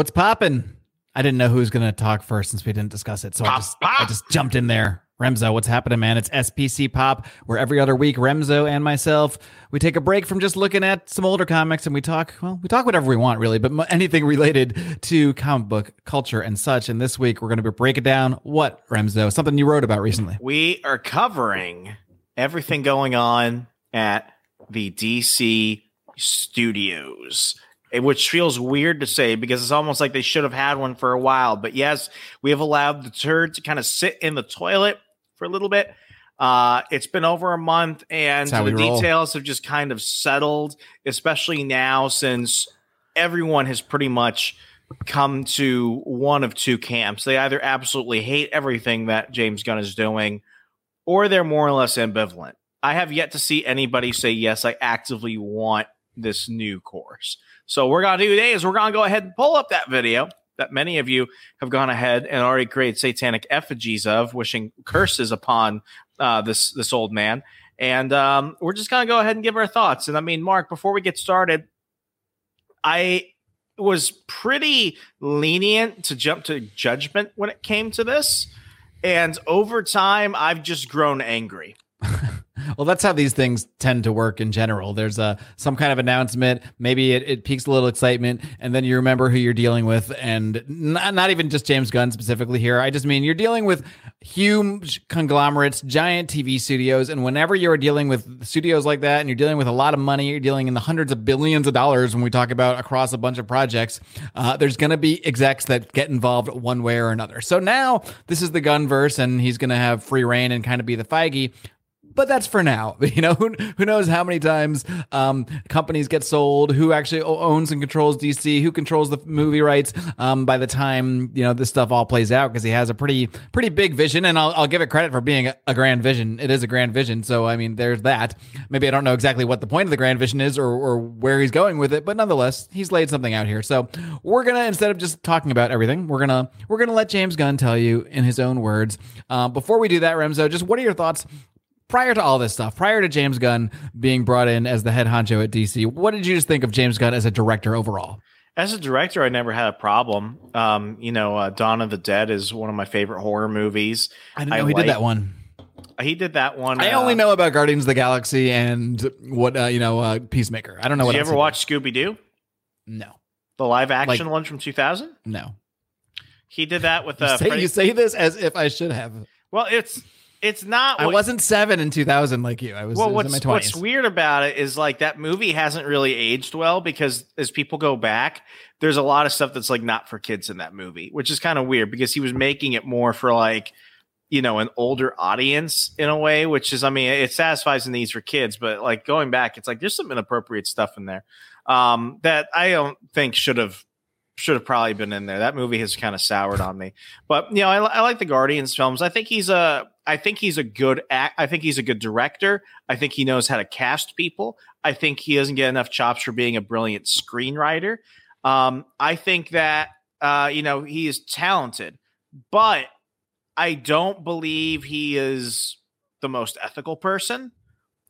What's popping? I didn't know who was going to talk first since we didn't discuss it, so I just I just jumped in there. Remso, what's happening, man? It's SPC Pop, where every other week Remso and myself we take a break from just looking at some older comics and we talk. Well, we talk whatever we want, really, but anything related to comic book culture and such. And this week we're going to be breaking down. What Remso? Something you wrote about recently. We are covering everything going on at the DC studios which feels weird to say because it's almost like they should have had one for a while. But yes, we have allowed the turd to kind of sit in the toilet for a little bit. Uh, it's been over a month, and the details have just kind of settled, especially now since everyone has pretty much come to one of two camps. They either absolutely hate everything that James Gunn is doing, or they're more or less ambivalent. I have yet to see anybody say, Yes, I actively want this new course. So, we're to do today is we're to go ahead and pull up that video that many of you have gone ahead and already created satanic effigies of, wishing curses upon uh, this this old man. And um, we're just gonna go ahead and give our thoughts. And I mean, Marc, before we get started, I was pretty lenient to jump to judgment when it came to this. And over time, I've just grown angry. Well, that's how these things tend to work in general. There's a some kind of announcement, maybe it, it piques a little excitement, and then you remember who you're dealing with, and not, not even just James Gunn specifically here. I just mean you're dealing with huge conglomerates, giant TV studios, and whenever you're dealing with studios like that, and you're dealing with a lot of money, you're dealing in the hundreds of billions of dollars when we talk about across a bunch of projects. Uh, there's going to be execs that get involved one way or another. So now this is the Gunverse, and he's going to have free reign and kind of be the Feige but that's for now. You know, who, who knows how many times um, companies get sold, who actually owns and controls DC, who controls the movie rights um, by the time, you know, this stuff all plays out because he has a pretty, pretty big vision. And I'll, I'll give it credit for being a, grand vision. It is a grand vision. So, I mean, there's that. Maybe I don't know exactly what the point of the grand vision is or, or where he's going with it, but nonetheless, he's laid something out here. So we're going to, instead of just talking about everything, we're going to, we're going to let James Gunn tell you in his own words. Uh, before we do that, Remso, just what are your thoughts prior to all this stuff, prior to James Gunn being brought in as the head honcho at DC, what did you just think of James Gunn as a director overall? As a director, I never had a problem. Um, you know, uh, Dawn of the Dead is one of my favorite horror movies. I didn't know I he like, did that one. He did that one. I uh, only know about Guardians of the Galaxy and what uh, you know, uh, Peacemaker. I don't know. Did what you ever watch Scooby Doo? No. The live action like, one from 2000? No. He did that with. Uh, you, say, you say this as if I should have. Well, it's it's not. I wasn't seven in 2000 like you. I was. Well, was what's what's weird about it is like that movie hasn't really aged well because as people go back, there's a lot of stuff that's like not for kids in that movie, which is kind of weird because he was making it more for like you know an older audience in a way, which is I mean it satisfies the needs for kids, but like going back, it's like there's some inappropriate stuff in there um, that I don't think should have should have probably been in there. That movie has kind of soured on me. But you know, I, I, like the Guardians films. I think he's a I think he's a good act. I think he's a good director. I think he knows how to cast people. I think he doesn't get enough chops for being a brilliant screenwriter. Um, I think that uh, you know he is talented, but I don't believe he is the most ethical person.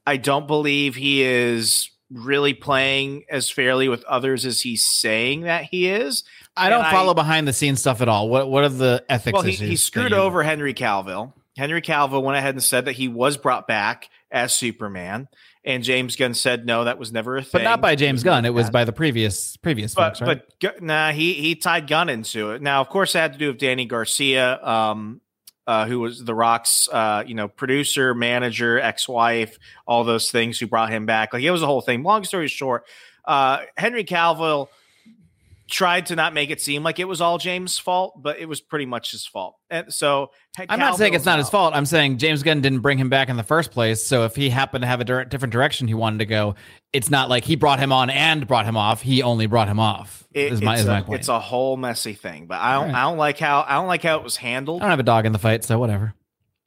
I don't believe he is really playing as fairly with others as he's saying that he is. I don't and follow I, behind the scenes stuff at all. What what are the ethics? Well, he, he screwed over Henry Cavill. Henry Cavill went ahead and said that he was brought back as Superman, and James Gunn said no, that was never a thing. But not by James Gunn. It was by the previous previous but, folks, right? But nah, he he tied Gunn into it. Now, of course, it had to do with Dany Garcia. Um, uh, who was The Rock's, uh, you know, producer, manager, ex-wife, all those things who brought him back. Like it was a whole thing. Long story short, uh, Henry Cavill tried to not make it seem like it was all James' fault, but it was pretty much his fault. And so I'm not saying it's not his fault. I'm saying James Gunn didn't bring him back in the first place. So if he happened to have a dire- different direction he wanted to go, it's not like he brought him on and brought him off. He only brought him off. It, is my, it's, is a, my point. it's a whole messy thing, but I don't. I don't like how I don't like how it was handled. I don't have a dog in the fight, so whatever.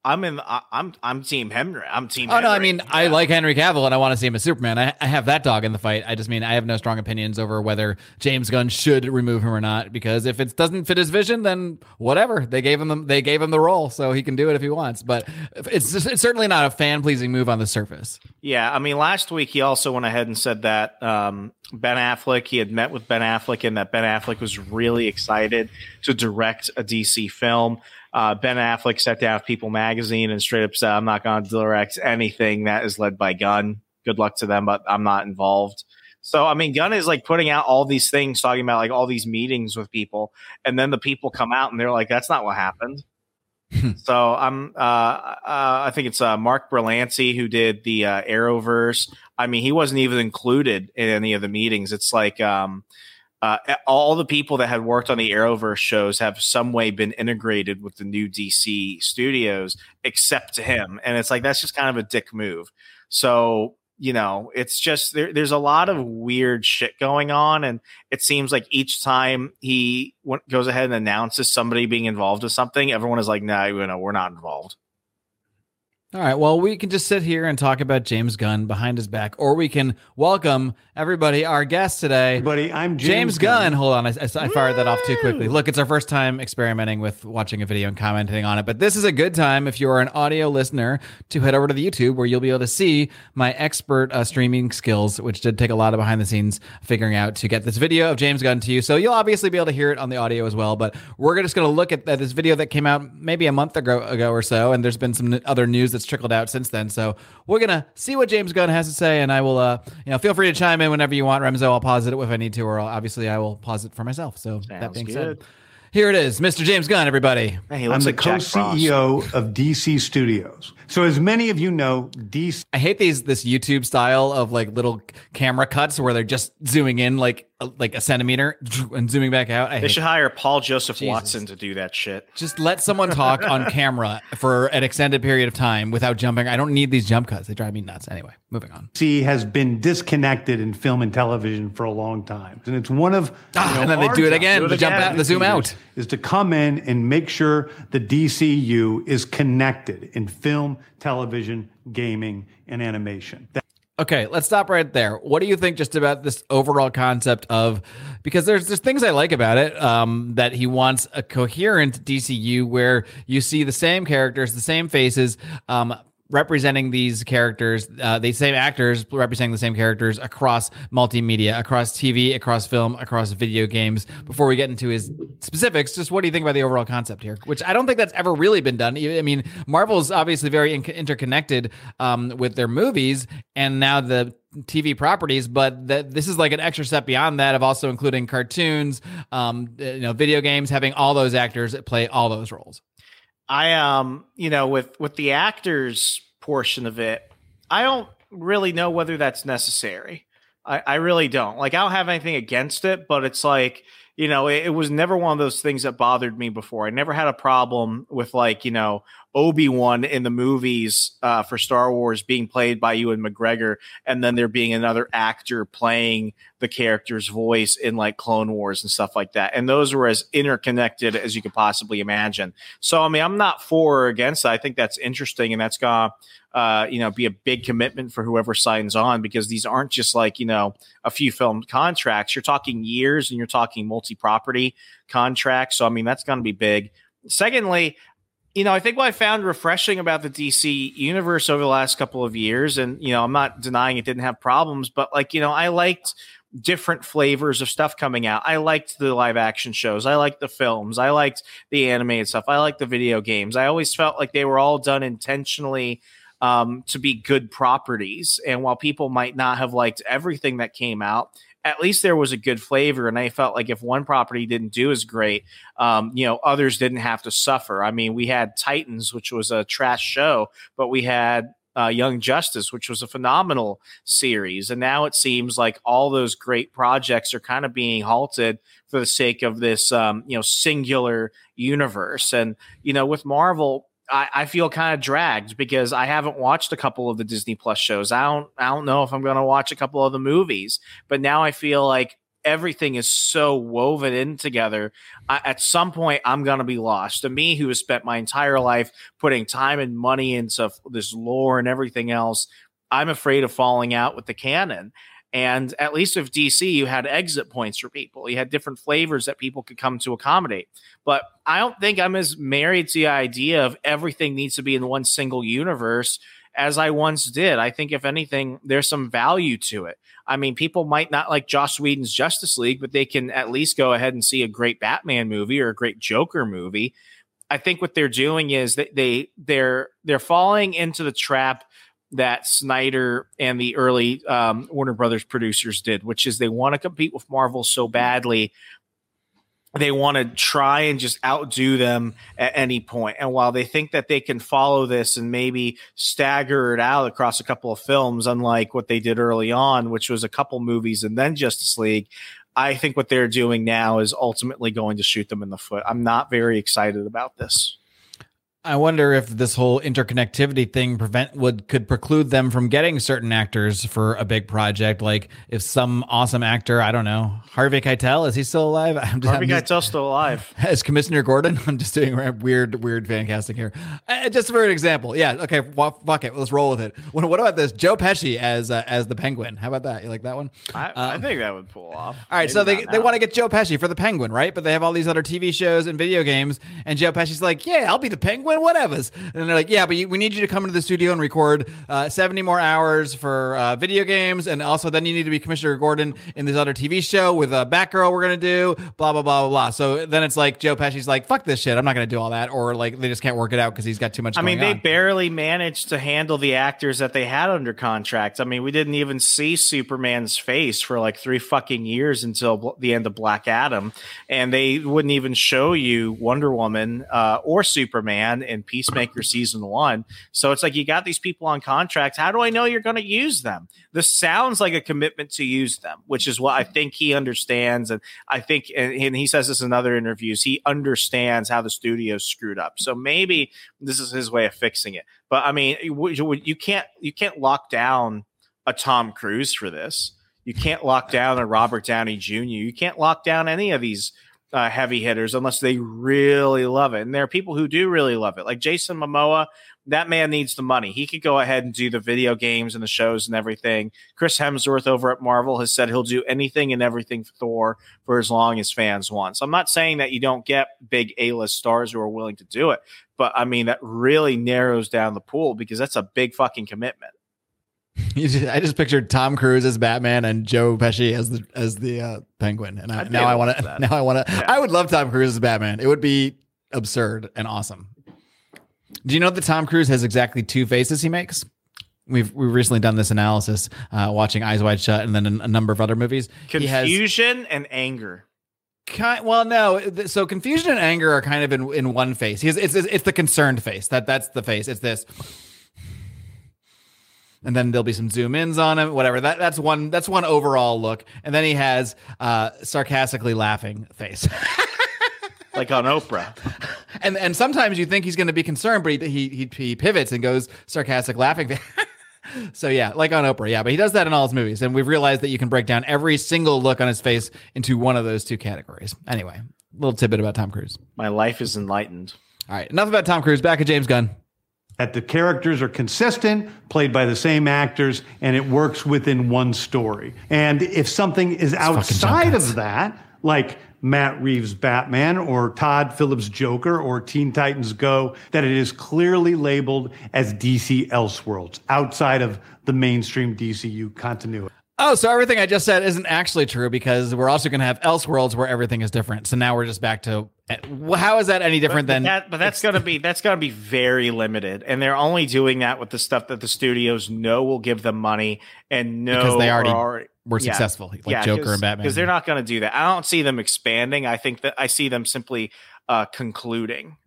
I'm in. I, I'm I'm Team Henry. I'm Team. Oh no, I Henry. mean I like Henry Cavill and I want to see him as Superman. I, I have that dog in the fight. I just mean I have no strong opinions over whether James Gunn should remove him or not because if it doesn't fit his vision, then whatever. They gave him the, they gave him the role, so he can do it if he wants. But it's just, it's certainly not a fan pleasing move on the surface. Yeah, I mean, last week he also went ahead and said that um, Ben Affleck, he had met with Ben Affleck, and that Ben Affleck was really excited to direct a DC film. Uh, ben Affleck sat down with People Magazine and straight up said, "I'm not going to direct anything that is led by Gunn. Good luck to them, but I'm not involved." So, I mean, Gunn is like putting out all these things, talking about like all these meetings with people, and then the people come out and they're like, "That's not what happened." so I'm, uh, uh, I think it's uh, Mark Berlanti who did the uh, Arrowverse. I mean, he wasn't even included in any of the meetings. It's like um, uh, all the people that had worked on the Arrowverse shows have some way been integrated with the new DC studios, except to him. And it's like that's just kind of a dick move. So you know, it's just there, there's a lot of weird shit going on, and it seems like each time he w- goes ahead and announces somebody being involved with something, everyone is like, "No, nah, you know, we're not involved." All right. Well, we can just sit here and talk about James Gunn behind his back, or we can welcome everybody, our guest today. Everybody, I'm James, James Gunn. Hold on, I, I fired that off too quickly. Look, it's our first time experimenting with watching a video and commenting on it, but this is a good time if you are an audio listener to head over to the YouTube where you'll be able to see my expert uh, streaming skills, which did take a lot of behind the scenes figuring out to get this video of James Gunn to you. So you'll obviously be able to hear it on the audio as well. But we're just going to look at, at this video that came out maybe a month ago, ago or so, and there's been some other news that's trickled out since then. So we're gonna see what James Gunn has to say, and I will, uh, you know, feel free to chime in whenever you want, Remso. I'll pause it if I need to, or I'll, obviously I will pause it for myself. So that being good. said, here it is, Mr. James Gunn. Everybody, Hey, I'm looks the like Jack co-CEO of DC Studios. So, as many of you know, DC I hate these this YouTube style of like little camera cuts where they're just zooming in like a, like a centimeter and zooming back out. I They hate should hire Paul Joseph Jesus. Watson to do that shit. just let someone talk on camera for an extended period of time without jumping. I don't need these jump cuts. They drive me nuts. Anyway, moving on. C has been disconnected in film and television for a long time, and it's one of Ah, you know, and then they do it again. Do it the jump again. out, the zoom out. is to come in and make sure the DCU is connected in film, television, gaming, and animation. That- Okay, let's stop right there. What do you think just about this overall concept of because there's there's things I like about it um, that he wants a coherent DCU where you see the same characters, the same faces, um, representing these characters, uh, the same actors representing the same characters across multimedia, across TV, across film, across video games. Before we get into his specifics, just what do you think about the overall concept here? Which I don't think that's ever really been done. I mean, Marvel's obviously very in- interconnected um, with their movies, and now the TV properties, but th- this is like an extra step beyond that of also including cartoons, um, you know, video games, having all those actors play all those roles. I um, you know, with with the actors portion of it, I don't really know whether that's necessary. I, I really don't. Like, I don't have anything against it, but it's like, you know, it, it was never one of those things that bothered me before. I never had a problem with like, you know, Obi Wan in the movies uh, for Star Wars being played by Ewan McGregor, and then there being another actor playing the character's voice in like Clone Wars and stuff like that. And those were as interconnected as you could possibly imagine. So, I mean, I'm not for or against. It. I think that's interesting, and that's gonna, uh, you know, be a big commitment for whoever signs on because these aren't just like you know a few film contracts. You're talking years, and you're talking multi-property contracts. So, I mean, that's going to be big. Secondly, you know, I think what I found refreshing about the DC universe over the last couple of years, and you know, I'm not denying it didn't have problems, but like, you know, I liked different flavors of stuff coming out. I liked the live action shows. I liked the films. I liked the animated stuff. I liked the video games. I always felt like they were all done intentionally um, to be good properties. And while people might not have liked everything that came out, at least there was a good flavor. And I felt like if one property didn't do as great, um, you know, others didn't have to suffer. I mean, we had Titans, which was a trash show, but we had uh, Young Justice, which was a phenomenal series. And now it seems like all those great projects are kind of being halted for the sake of this, um, you know, singular universe. And, you know, with Marvel, I, I feel kind of dragged because I haven't watched a couple of the Disney Plus shows. I don't I don't know if I'm going to watch a couple of the movies, but now I feel like everything is so woven in together. I, at some point, I'm going to be lost. To me, who has spent my entire life putting time and money into this lore and everything else, I'm afraid of falling out with the canon. And at least with DC, you had exit points for people. You had different flavors that people could come to accommodate. But I don't think I'm as married to the idea of everything needs to be in one single universe as I once did. I think, if anything, there's some value to it. I mean, people might not like Joss Whedon's Justice League, but they can at least go ahead and see a great Batman movie or a great Joker movie. I think what they're doing is that they they're they're falling into the trap that Snyder and the early um, Warner Brothers producers did, which is they want to compete with Marvel so badly they want to try and just outdo them at any point. And while they think that they can follow this and maybe stagger it out across a couple of films, unlike what they did early on, which was a couple movies and then Justice League, I think what they're doing now is ultimately going to shoot them in the foot. I'm not very excited about this. I wonder if this whole interconnectivity thing prevent would could preclude them from getting certain actors for a big project. Like if some awesome actor, I don't know, Harvey Keitel, is he still alive? I'm just, Harvey Keitel's still alive. As Commissioner Gordon, I'm just doing weird, weird fan casting here. Uh, just for an example, yeah. Okay, fuck it, let's roll with it. What, what about this? Joe Pesci as uh, as the Penguin. How about that? You like that one? I, um, I think that would pull off. All right, Maybe so they they want to get Joe Pesci for the Penguin, right? But they have all these other TV shows and video games, and Joe Pesci's like, yeah, I'll be the Penguin, whatever. And they're like, yeah, but you, we need you to come into the studio and record uh, 70 more hours for uh, video games. And also, then you need to be Commissioner Gordon in this other TV show with a Batgirl we're going to do, blah, blah, blah, blah, blah. So then it's like Joe Pesci's like, fuck this shit. I'm not going to do all that. Or like they just can't work it out because he's got too much. I mean, they on. barely managed to handle the actors that they had under contract. I mean, we didn't even see Superman's face for like three fucking years until the end of Black Adam. And they wouldn't even show you Wonder Woman uh, or Superman in Peacemaker season one. So it's like you got these people on contracts. How do I know you're going to use them? This sounds like a commitment to use them, which is what I think he understands. And I think, and he says this in other interviews, he understands how the studio screwed up. So maybe this is his way of fixing it. But I mean, you can't you can't lock down a Tom Cruise for this. You can't lock down a Robert Downey Jr. You can't lock down any of these uh, heavy hitters unless they really love it. And there are people who do really love it, like Jason Momoa. That man needs the money. He could go ahead and do the video games and the shows and everything. Chris Hemsworth over at Marvel has said he'll do anything and everything for Thor for as long as fans want. So I'm not saying that you don't get big A list stars who are willing to do it, but I mean, that really narrows down the pool because that's a big fucking commitment. Just, I just pictured Tom Cruise as Batman and Joe Pesci as the as the uh, Penguin, and I, now I want to. Now I want to. Yeah. I would love Tom Cruise as Batman. It would be absurd and awesome. Do you know that Tom Cruise has exactly two faces he makes? We've we've recently done this analysis, uh, watching Eyes Wide Shut, and then a, a number of other movies. Confusion has, and anger. Kind, well, no. So confusion and anger are kind of in, in one face. He's it's, it's the concerned face. That that's the face. It's this and then there'll be some zoom ins on him, whatever. That that's one that's one overall look, and then he has uh, sarcastically laughing face. like on Oprah. And and sometimes you think he's going to be concerned, but he, he he he pivots and goes sarcastic laughing. so yeah, like on Oprah, yeah. But he does that in all his movies, and we've realized that you can break down every single look on his face into one of those two categories. Anyway, little tidbit about Tom Cruise. My life is enlightened. All right, enough about Tom Cruise. Back to James Gunn that the characters are consistent, played by the same actors, and it works within one story. And if something is outside of that, like Matt Reeves' Batman or Todd Phillips' Joker or Teen Titans Go, that it is clearly labeled as DC Elseworlds, outside of the mainstream DCU continuity. Oh, so everything I just said isn't actually true because we're also going to have Elseworlds where everything is different. So now we're just back to eh, how is that any different but, than? But, that, but that's going to be that's going to be very limited, and they're only doing that with the stuff that the studios know will give them money and know because they already, already were yeah, successful, like yeah, Joker and Batman. Because they're not going to do that. I don't see them expanding. I think that I see them simply uh, concluding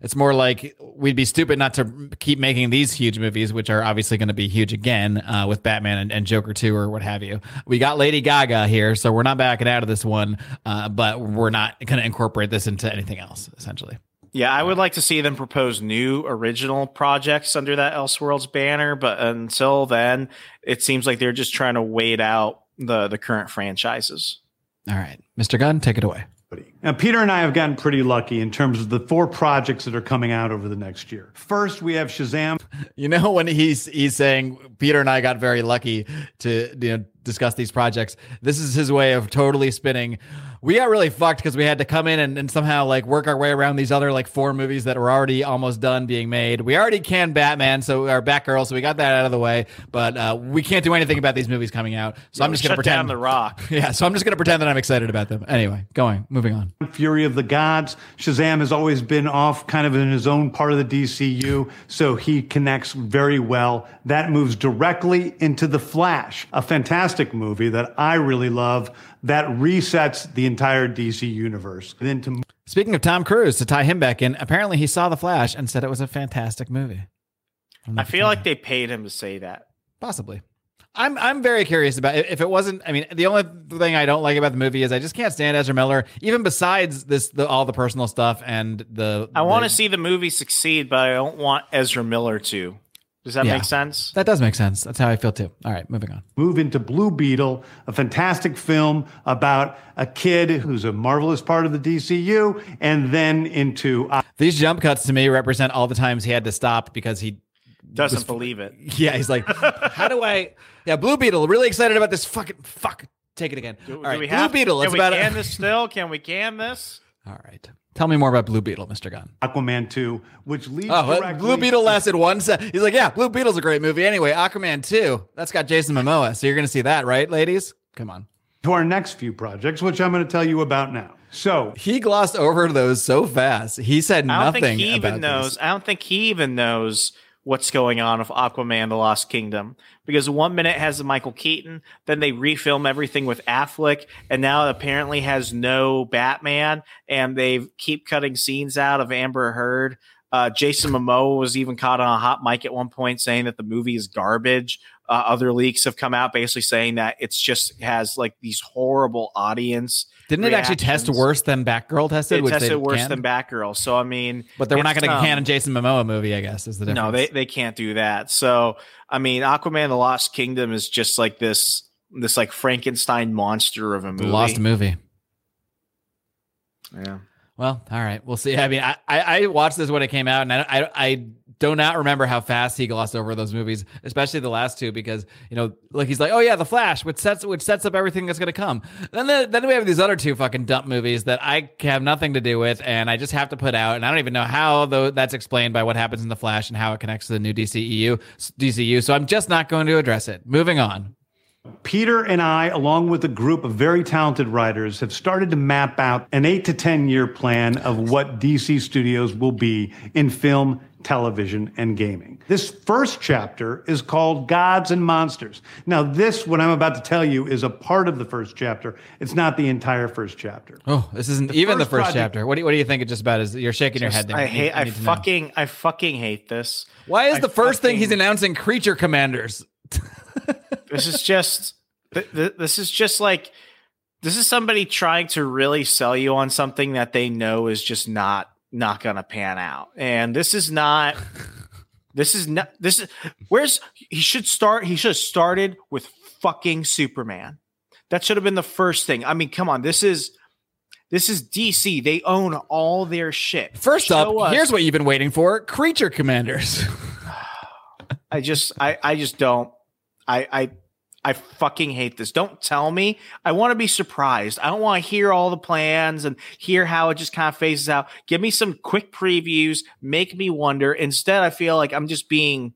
It's more like we'd be stupid not to keep making these huge movies, which are obviously going to be huge again uh, with Batman and, and, Joker 2 or what have you. We got Lady Gaga here, so we're not backing out of this one, uh, but we're not going to incorporate this into anything else, essentially. Yeah, I would like to see them propose new original projects under that Elseworlds banner, but until then, it seems like they're just trying to wait out the the current franchises. All right, Mr. Gunn, take it away. Now, Peter and I have gotten pretty lucky in terms of the four projects that are coming out over the next year. First, we have Shazam. You know, when he's he's saying Peter and I got very lucky to you know discuss these projects, this is his way of totally spinning we got really fucked because we had to come in and, and, somehow like work our way around these other like four movies that were already almost done being made. We already canned Batman, so our Batgirl, so we got that out of the way. But uh, we can't do anything about these movies coming out. So yeah, I'm just gonna pretend down the rock. Yeah, so I'm just gonna pretend that I'm excited about them. Anyway, going, moving on. Fury of the Gods. Shazam has always been off kind of in his own part of the DCU, so he connects very well. That moves directly into The Flash, a fantastic movie that I really love that resets the entire DC universe. then to Speaking of Tom Cruise, to tie him back in, apparently he saw The Flash and said it was a fantastic movie. I feel like they paid him to say that. Possibly. I'm I'm very curious about it. if it wasn't. I mean, the only thing I don't like about the movie is I just can't stand Ezra Miller. Even besides this, the, all the personal stuff and the. I want to see the movie succeed, but I don't want Ezra Miller to. Does that yeah, make sense? That does make sense. That's how I feel too. All right, moving on. Move into Blue Beetle, a fantastic film about a kid who's a marvelous part of the DCU, and then into. Uh, These jump cuts to me represent all the times he had to stop because he doesn't was, believe it. Yeah, he's like, how do I? Yeah, Blue Beetle, really excited about this fucking fuck. Take it again. Do, all right, Blue have, Beetle. Can it's we about can this still? Can we can this? All right. Tell me more about Blue Beetle, Mr. Gunn. Aquaman 2, which leads oh, directly- Blue Beetle lasted one set. He's like, yeah, Blue Beetle's a great movie. Anyway, Aquaman 2, that's got Jason Momoa. So you're going to see that, right, ladies? Come on. To our next few projects, which I'm going to tell you about now. So he glossed over those so fast. He said nothing. I don't think he even knows. I don't think he even knows what's going on with Aquaman: The Lost Kingdom because one minute has Michael Keaton, then they refilm everything with Affleck, and now it apparently has no Batman, and they keep cutting scenes out of Amber Heard. Uh, Jason Momoa was even caught on a hot mic at one point saying that the movie is garbage. Uh, other leaks have come out basically saying that it's just has like these horrible audience. Didn't reactions. it actually test worse than Batgirl tested? It tested worse can? than Batgirl. So I mean, but they're not going to um, can a Jason Momoa movie. I guess is the difference. No, they they can't do that. So I mean, Aquaman: The Lost Kingdom is just like this this like Frankenstein monster of a movie. Lost movie. Yeah. Well, all right, we'll see. I mean, I, I, I watched this when it came out, and I, I, I do not remember how fast he glossed over those movies, especially the last two, because you know, like he's like, oh yeah, the Flash, which sets which sets up everything that's gonna come. Then the, then we have these other two fucking dump movies that I have nothing to do with, and I just have to put out, and I don't even know how though that's explained by what happens in the Flash and how it connects to the new DCEU DCU. So I'm just not going to address it. Moving on. Peter and I, along with a group of very talented writers, have started to map out an eight to 10 year plan of what DC Studios will be in film, television, and gaming. This first chapter is called Gods and Monsters. Now, this, what I'm about to tell you, is a part of the first chapter. It's not the entire first chapter. Oh, this isn't the even first the first project, chapter. What do, you, what do you think it just about? Is you're shaking just, your head there? I hate. I, I fucking. Know. I fucking hate this. Why is I the first fucking, thing he's announcing Creature Commandos? this is just this is just like this is somebody trying to really sell you on something that they know is just not not gonna pan out. And this is not this is not this is where's he should start he should have started with fucking Superman. That should have been the first thing. I mean, come on, this is this is DC. They own all their shit. First Show up, us. here's what you've been waiting for: Creature Commandos. I just, I, I just don't. I, I, I fucking hate this. Don't tell me. I want to be surprised. I don't want to hear all the plans and hear how it just kind of phases out. Give me some quick previews, make me wonder. Instead, I feel like I'm just being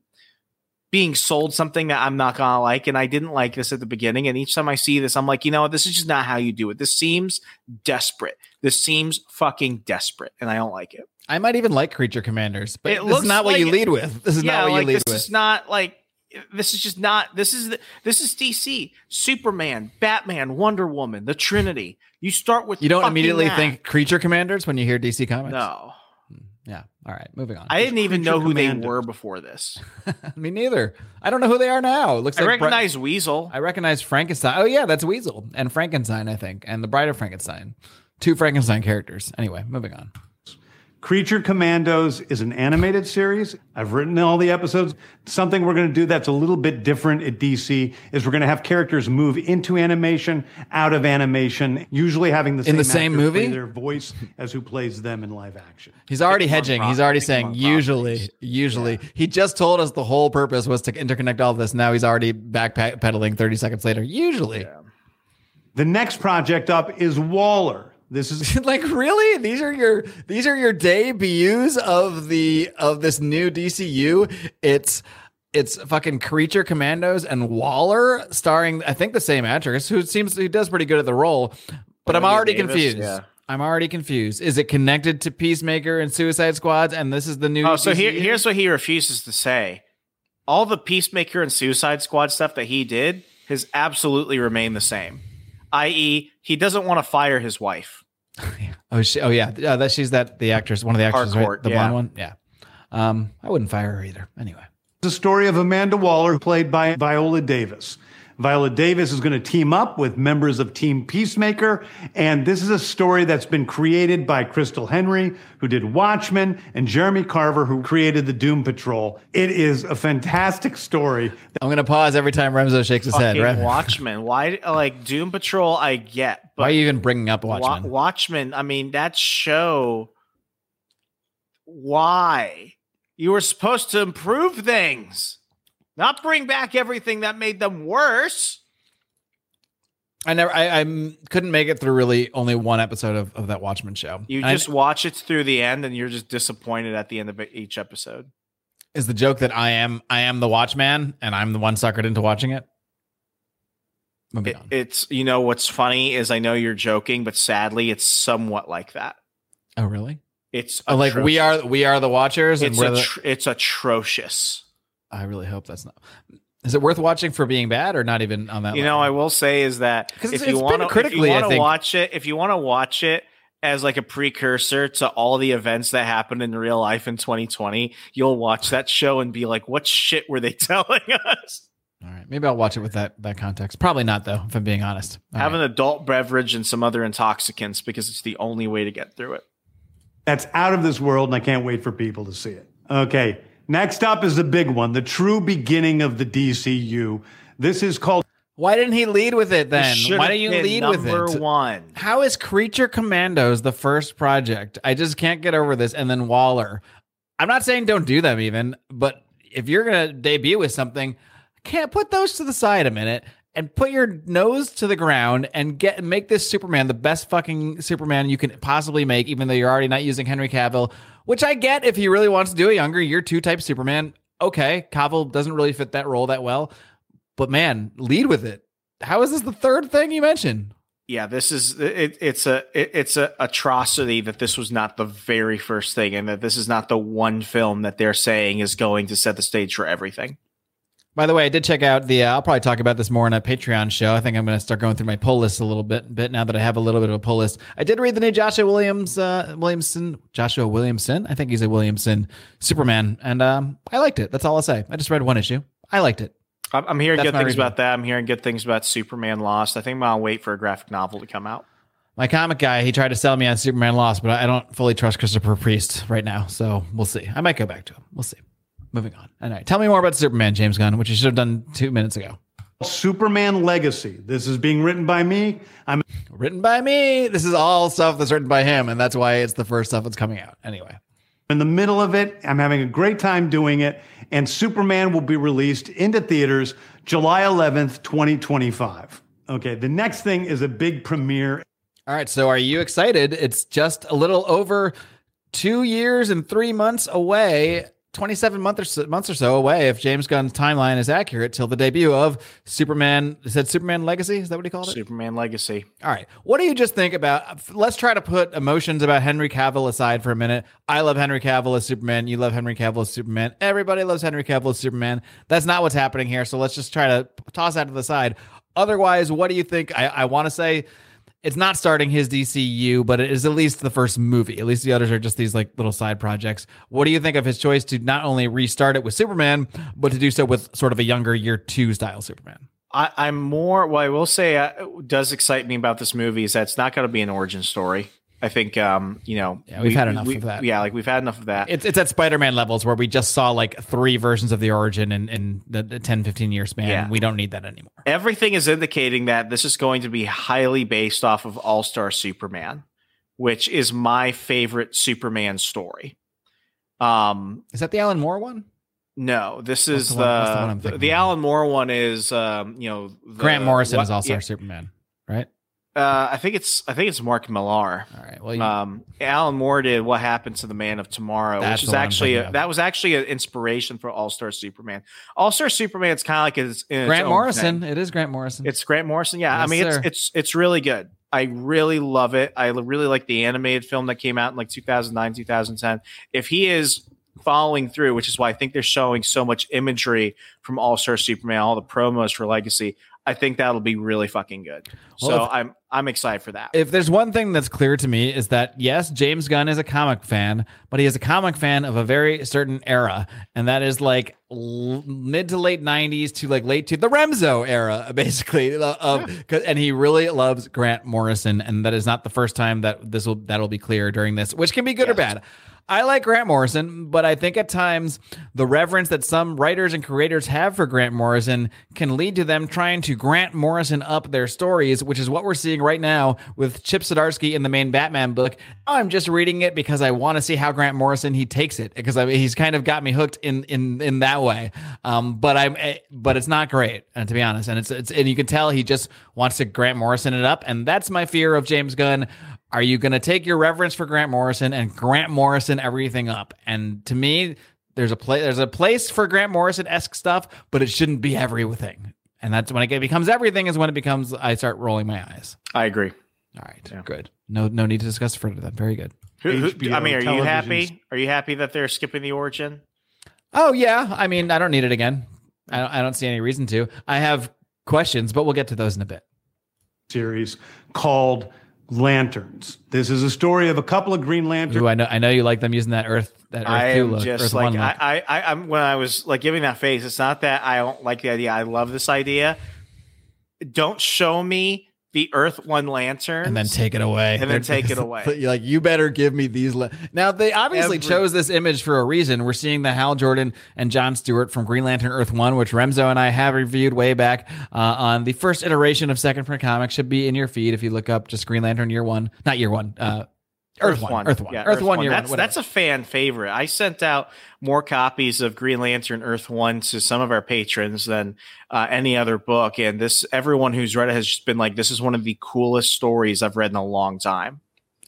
being sold something that I'm not gonna like, and I didn't like this at the beginning. And each time I see this, I'm like, you know what? This is just not how you do it. This seems desperate. This seems fucking desperate, and I don't like it. I might even like Creature Commandos, but it this is not what you lead with. This is yeah, not what like, you lead this with. This is not like this is just not this is the, this is DC, Superman, Batman, Wonder Woman, the Trinity. You start with You don't immediately that. think Creature Commandos when you hear DC comics? No. Hmm, yeah. All right. Moving on. I didn't even know who they were before this. Me neither. I don't know who they are now. It looks I like Bri- recognize Weasel. I recognize Frankenstein. Oh yeah, that's Weasel and Frankenstein, I think, and the Bride of Frankenstein. Two Frankenstein characters. Anyway, moving on. Creature Commandos is an animated series. I've written all the episodes. Something we're going to do that's a little bit different at DC is we're going to have characters move into animation, out of animation, usually having the In same the same actor play movie? their voice as who plays them in live action. He's already Pick hedging. He's already pick saying one usually, properties. usually. He just told us the whole purpose was to interconnect all this. Now he's already backpedaling 30 seconds later. Usually. The next project up is Waller. This is like really? These are your these are your debuts of the of this new DCU. It's it's fucking Creature Commandos and Waller starring I think the same actress who seems who does pretty good at the role. But I'm already Davis, confused. yeah. I'm already confused. Is it connected to Peacemaker and Suicide Squads? and this is the new Oh, so here, here's what he refuses to say. All the Peacemaker and Suicide Squad stuff that he did has absolutely remained the same. I.e., he doesn't want to fire his wife. Oh, she, oh yeah, yeah. That she's that the actress, one of the actors, right? The yeah. blonde one. Yeah. Um, I wouldn't fire her either. Anyway, the story of Amanda Waller, played by Viola Davis. Viola Davis is going to team up with members of Team Peacemaker, and this is a story that's been created by Christal Henry, who did Watchmen, and Jeremy Carver, who created the Doom Patrol. It is a fantastic story. I'm gonna pause every time Remso shakes his head. Right? Watchmen. Why, like Doom Patrol? I get, but Why are you even bringing up Wa- Watchmen? Watchmen. I mean, that show. Why you were supposed to improve things, not bring back everything that made them worse. I never, I, I couldn't make it through really only one episode of, of that Watchmen show. You And I- just watch it through the end, and you're just disappointed at the end of each episode. is the joke that I am, I am the Watchman, and I'm the one suckered into watching it. It, it's you know what's funny is I know you're joking, but sadly, it's somewhat like that. oh, really? It's Oh, like we are, we are the Watchers, and It's we're the, it's atrocious. I really hope that's not. Is it worth watching for being bad, or not even on that? You know, I will say is that if it's- you it's wanna, critically, I want to think- watch it, if you want to watch it as like a precursor to all the events that happened in real life in 2020, you'll watch that show and be like, "What shit were they telling us?" All right, maybe I'll watch it with that that context. Probably not though, if I'm being honest. All Have right. an adult beverage and some other intoxicants because it's the only way to get through it. That's out of this world, and I can't wait for people to see it. Okay, next up is the big one, the true beginning of the DCU. This is called Why didn't he lead with it then? Why don't you lead with number it? one? How is Creature Commandos the first project? I just can't get over this. And then Waller. I'm not saying don't do them even, but if you're gonna debut with something, can't put those to the side a minute and put your nose to the ground and get make this Superman the best fucking Superman you can possibly make, even though you're already not using Henry Cavill, which I get if he really wants to do a younger year two type Superman. Okay, Cavill doesn't really fit that role that well, but man, lead with it. How is this the third thing you mentioned? Yeah, this is it, it's a it, it's a atrocity that this was not the very first thing, and that this is not the one film that they're saying is going to set the stage for everything. By the way, I did check out the. Uh, I'll probably talk about this more in a Patreon show. I think I'm going to start going through my pull list a little bit. Bit now that I have a little bit of a pull list. I did read the new Joshua Williams, uh, Williamson, Joshua Williamson. I think he's a Williamson Superman, and um, I liked it. That's all I'll say. I just read one issue. I liked it. I'm, I'm hearing That's good things review. about that. I'm hearing good things about Superman Lost. I think gonna wait for a graphic novel to come out. My comic guy, he tried to sell me on Superman Lost, but I don't fully trust Christopher Priest right now. So we'll see. I might go back to him. We'll see. Moving on. All right. Tell me more about Superman, James Gunn, which you should have done two minutes ago. Superman Legacy. This is being written by me. I'm Written by me. This is all stuff that's written by him, and that's why it's the first stuff that's coming out. Anyway. in the middle of it. I'm having a great time doing it. And Superman will be released into theaters July 11th, 2025. Okay, the next thing is a big premiere. All right. So are you excited? It's just a little over two years and three months away. 27 months or so, months or so away, if James Gunn's timeline is accurate, till the debut of Superman. Is that Superman Legacy? Is that what he called it? Superman Legacy. All right. What do you just think about? Let's try to put emotions about Henry Cavill aside for a minute. I love Henry Cavill as Superman. You love Henry Cavill as Superman. Everybody loves Henry Cavill as Superman. That's not what's happening here. So let's just try to toss that to the side. Otherwise, what do you think? I, I want to say it's not starting his DCU, but it is at least the first movie. At least the others are just these like little side projects. What do you think of his choice to not only restart it with Superman, but to do so with sort of a younger year two style Superman? I, I'm more. What I will say uh, does excite me about this movie is that it's not going to be an origin story. I think um, you know Yeah, we've had enough of that. Yeah, like we've had enough of that. It's it's at Spider-Man levels where we just saw like three versions of the origin in, in the, the 10, 15 year span. Yeah. We don't need that anymore. Everything is indicating that this is going to be highly based off of All Star Superman, which is my favorite Superman story. Um, Is that the Alan Moore one? no, this is the the one- the the, thinking the of? Alan Moore one is um, you know the, Grant Morrison what- is also yeah, our Superman? Uh, I think it's I think it's Mark Millar. All right. Well, you, Um, Alan Moore did "What Happened to the Man of Tomorrow," which is actually a, that was actually an inspiration for All Star Superman. All Star Superman is kind of like his, in its Grant Morrison. thing. It is Grant Morrison. It's Grant Morrison. Yeah, I mean sir. it's it's it's really good. I really love it. I really like the animated film that came out in like 2009, 2010. If he is following through, which is why I think they're showing so much imagery from All Star Superman, all the promos for Legacy. I think that'll be really fucking good. Well, so if- I'm I'm excited for that. if there's one thing that's clear to me is that yes, James Gunn is a comic fan, but he is a comic fan of a very certain era, and that is like l- mid to late '90s to like late to the Remso era, basically. uh, Of 'cause- and he really loves Grant Morrison, and that is not the first time that this will that'll be clear during this, which can be good or bad. I like Grant Morrison, but I think at times the reverence that some writers and creators have for Grant Morrison can lead to them trying to Grant Morrison up their stories, which is what we're seeing right now with Chip Zdarsky in the main Batman book. I'm just reading it because I want to see how Grant Morrison he takes it because I, he's kind of got me hooked in in in that way. Um, but I'm eh, but it's not great, uh, to be honest, and it's it's and you can tell he just wants to Grant Morrison it up, and that's my fear of James Gunn. Are you going to take your reverence for Grant Morrison and Grant Morrison everything up? And to me, there's a play, there's a place for Grant Morrison esque stuff, but it shouldn't be everything. And that's when it becomes everything. Is when it becomes I start rolling my eyes. I agree. All right, good. No, no need to discuss further. Then very good. Who- who- HBO I mean, are you happy? Are you happy that they're skipping the origin? Oh yeah, I mean, I don't need it again. I don't, I don't see any reason to. I have questions, but we'll get to those in a bit. series called Lanterns. This is a story of a couple of Green Lanterns. Ooh, I know, I know you like them using that Earth, that Earth I am look, just Earth like. I, I, I, I'm when I was like giving that face. It's not that I don't like the idea. I love this idea. Don't show me the Earth One lantern and then take it away, And then take it away. You're like you better give me these. Le-. Now they obviously Every- chose this image for a reason. We're seeing the Hal Jordan and John Stewart from Green Lantern Earth One, which Remso and I have reviewed way back uh, on the first iteration of Second Print Comics. Should be in your feed if you look up just Green Lantern Year One, not Year One. Uh, Earth, one, Earth One, Yeah, Earth, One, Year That's One. that's a fan favorite. I sent out more copies of Green Lantern Earth One to some of our patrons than uh, any other book, and this everyone who's read it has just been like, "This is one of the coolest stories I've read in a long time."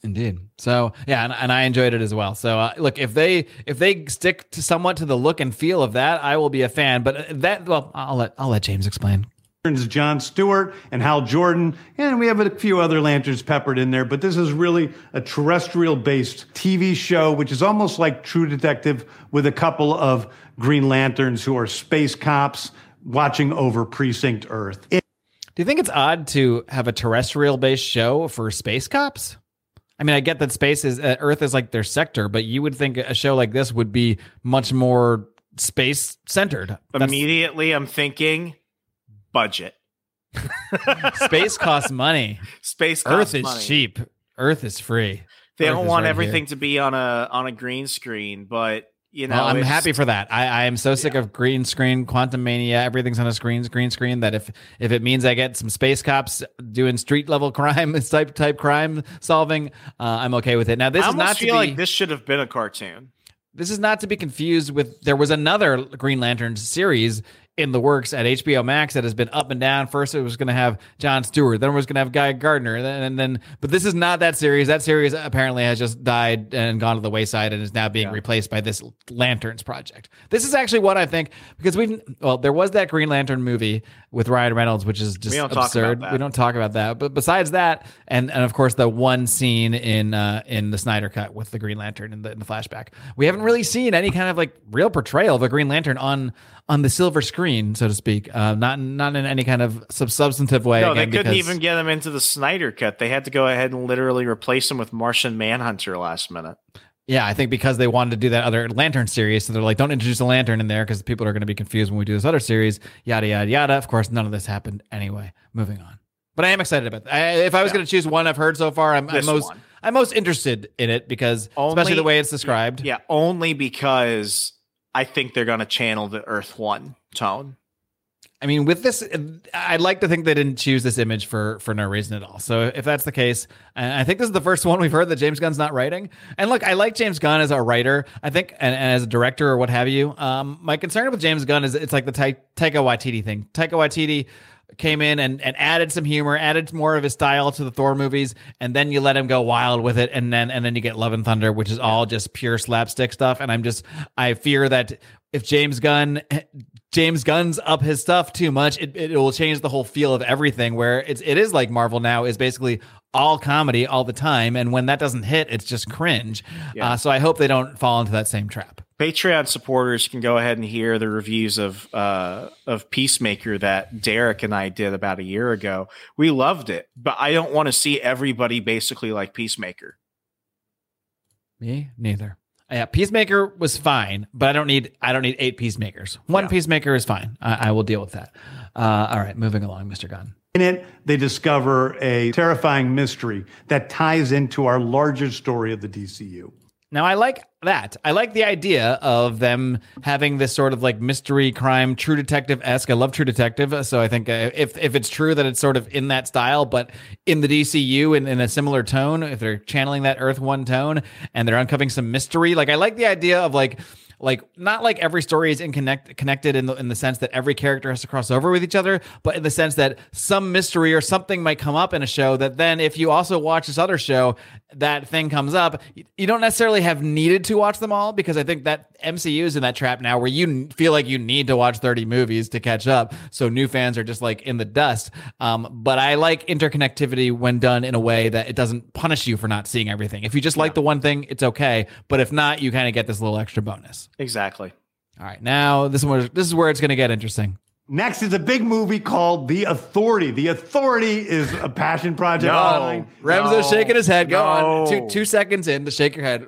Indeed. So yeah, and, and I enjoyed it as well. So uh, look, if they if they stick to somewhat to the look and feel of that, I will be a fan. But that well, I'll let I'll let James explain. John Stewart and Hal Jordan, and we have a few other lanterns peppered in there. But this is really a terrestrial based TV show, which is almost like True Detective with a couple of Green Lanterns who are space cops watching over Precinct Earth. It- Do you think it's odd to have a terrestrial based show for space cops? I mean, I get that space is uh, Earth is like their sector, but you would think a show like this would be much more space centered. Immediately, I'm thinking budget. space costs money. Space Earth is money. cheap. Earth is free. They Earth don't want right everything here. to be on a on a green screen, but you know, Well, I'm happy for that. I, I am so sick of green screen, Quantumania. Everything's on a screen, green screen. That if if it means I get some space cops doing street level crime type type crime solving, uh, I'm okay with it. Now this I is not to feel be like this should have been a cartoon. this is not to be confused with there was another Green Lantern series in the works at HBO Max that has been up and down. First, it was going to have John Stewart, then it was going to have Guy Gardner, and then, and then, but this is not that series. That series apparently has just died and gone to the wayside and is now being replaced by this Lanterns project. This is actually what I think because we've well, there was that Green Lantern movie with Ryan Reynolds, which is just We don't talk about absurd. We don't talk about that. But besides that, and and of course the one scene in uh, in the Snyder cut with the Green Lantern in the, in the flashback, we haven't really seen any kind of like real portrayal of a Green Lantern on on the silver screen. so to speak, uh, not not in any kind of sub- substantive way. No, they couldn't even get him into the Snyder cut. They had to go ahead and literally replace him with Martian Manhunter last minute. Yeah, I think because they wanted to do that other Lantern series, so they're like, don't introduce a Lantern in there because people are going to be confused when we do this other series. Yada yada yada. Of course, none of this happened anyway. Moving on, but I am excited about. That. I, if I was Yeah. going to choose one I've heard so far, I'm, I'm most one. I'm most interested in it because Only- especially the way it's described. Yeah, only because I think they're going to channel the Earth One tone. I mean, with this, I'd like to think they didn't choose this image for for no reason at all. So if that's the case, I think this is the first one we've heard that James Gunn's not writing. And look, I like James Gunn as a writer. I think, and, and as a director or what have you. Um, my concern with James Gunn is it's like the Ta- Taika Waititi thing. Taika Waititi came in and, and added some humor, added more of his style to the Thor movies, and then you let him go wild with it, and then and then you get Love and Thunder, which is all just pure slapstick stuff. And I'm just I fear that if James Gunn James Gunn's up his stuff too much, it, it will change the whole feel of everything. Where it's it is like Marvel now is basically all comedy all the time, and when that doesn't hit, it's just cringe. Yeah. Uh, so I hope they don't fall into that same trap. Patreon supporters can go ahead and hear the reviews of uh, of Peacemaker that Derek and I did about a year ago. We loved it, but I don't want to see everybody basically like Peacemaker. Me neither. Yeah, Peacemaker was fine, but I don't need I don't need eight Peacemakers. One Yeah. Peacemaker is fine. I, I will deal with that. Uh, all right, moving along, Mr. Gunn. In it, they discover a terrifying mystery that ties into our larger story of the DCU. Now I like that. I like the idea of them having this sort of like mystery crime, True Detective esque. I love True Detective, so I think uh, if if it's true that it's sort of in that style, but in the DCU in, in a similar tone, if they're channeling that Earth One tone and they're uncovering some mystery, like I like the idea of like like not like every story is in connect, connected in the in the sense that every character has to cross over with each other, but in the sense that some mystery or something might come up in a show that then if you also watch this other show, that thing comes up. You- don't necessarily have needed to watch them all because I think that MCU is in that trap now where you feel like you need to watch 30 movies to catch up. So new fans are just like in the dust. Um, but I like interconnectivity when done in a way that it doesn't punish you for not seeing everything. If you just like the one thing, it's okay. But if not, you kind of get this little extra bonus. Exactly. All right, now this one this is where it's going to get interesting. Next is a big movie called The Authority. The Authority is a passion project. No. of mine. Remso's shaking his head. Go on. Two two seconds in to shake your head.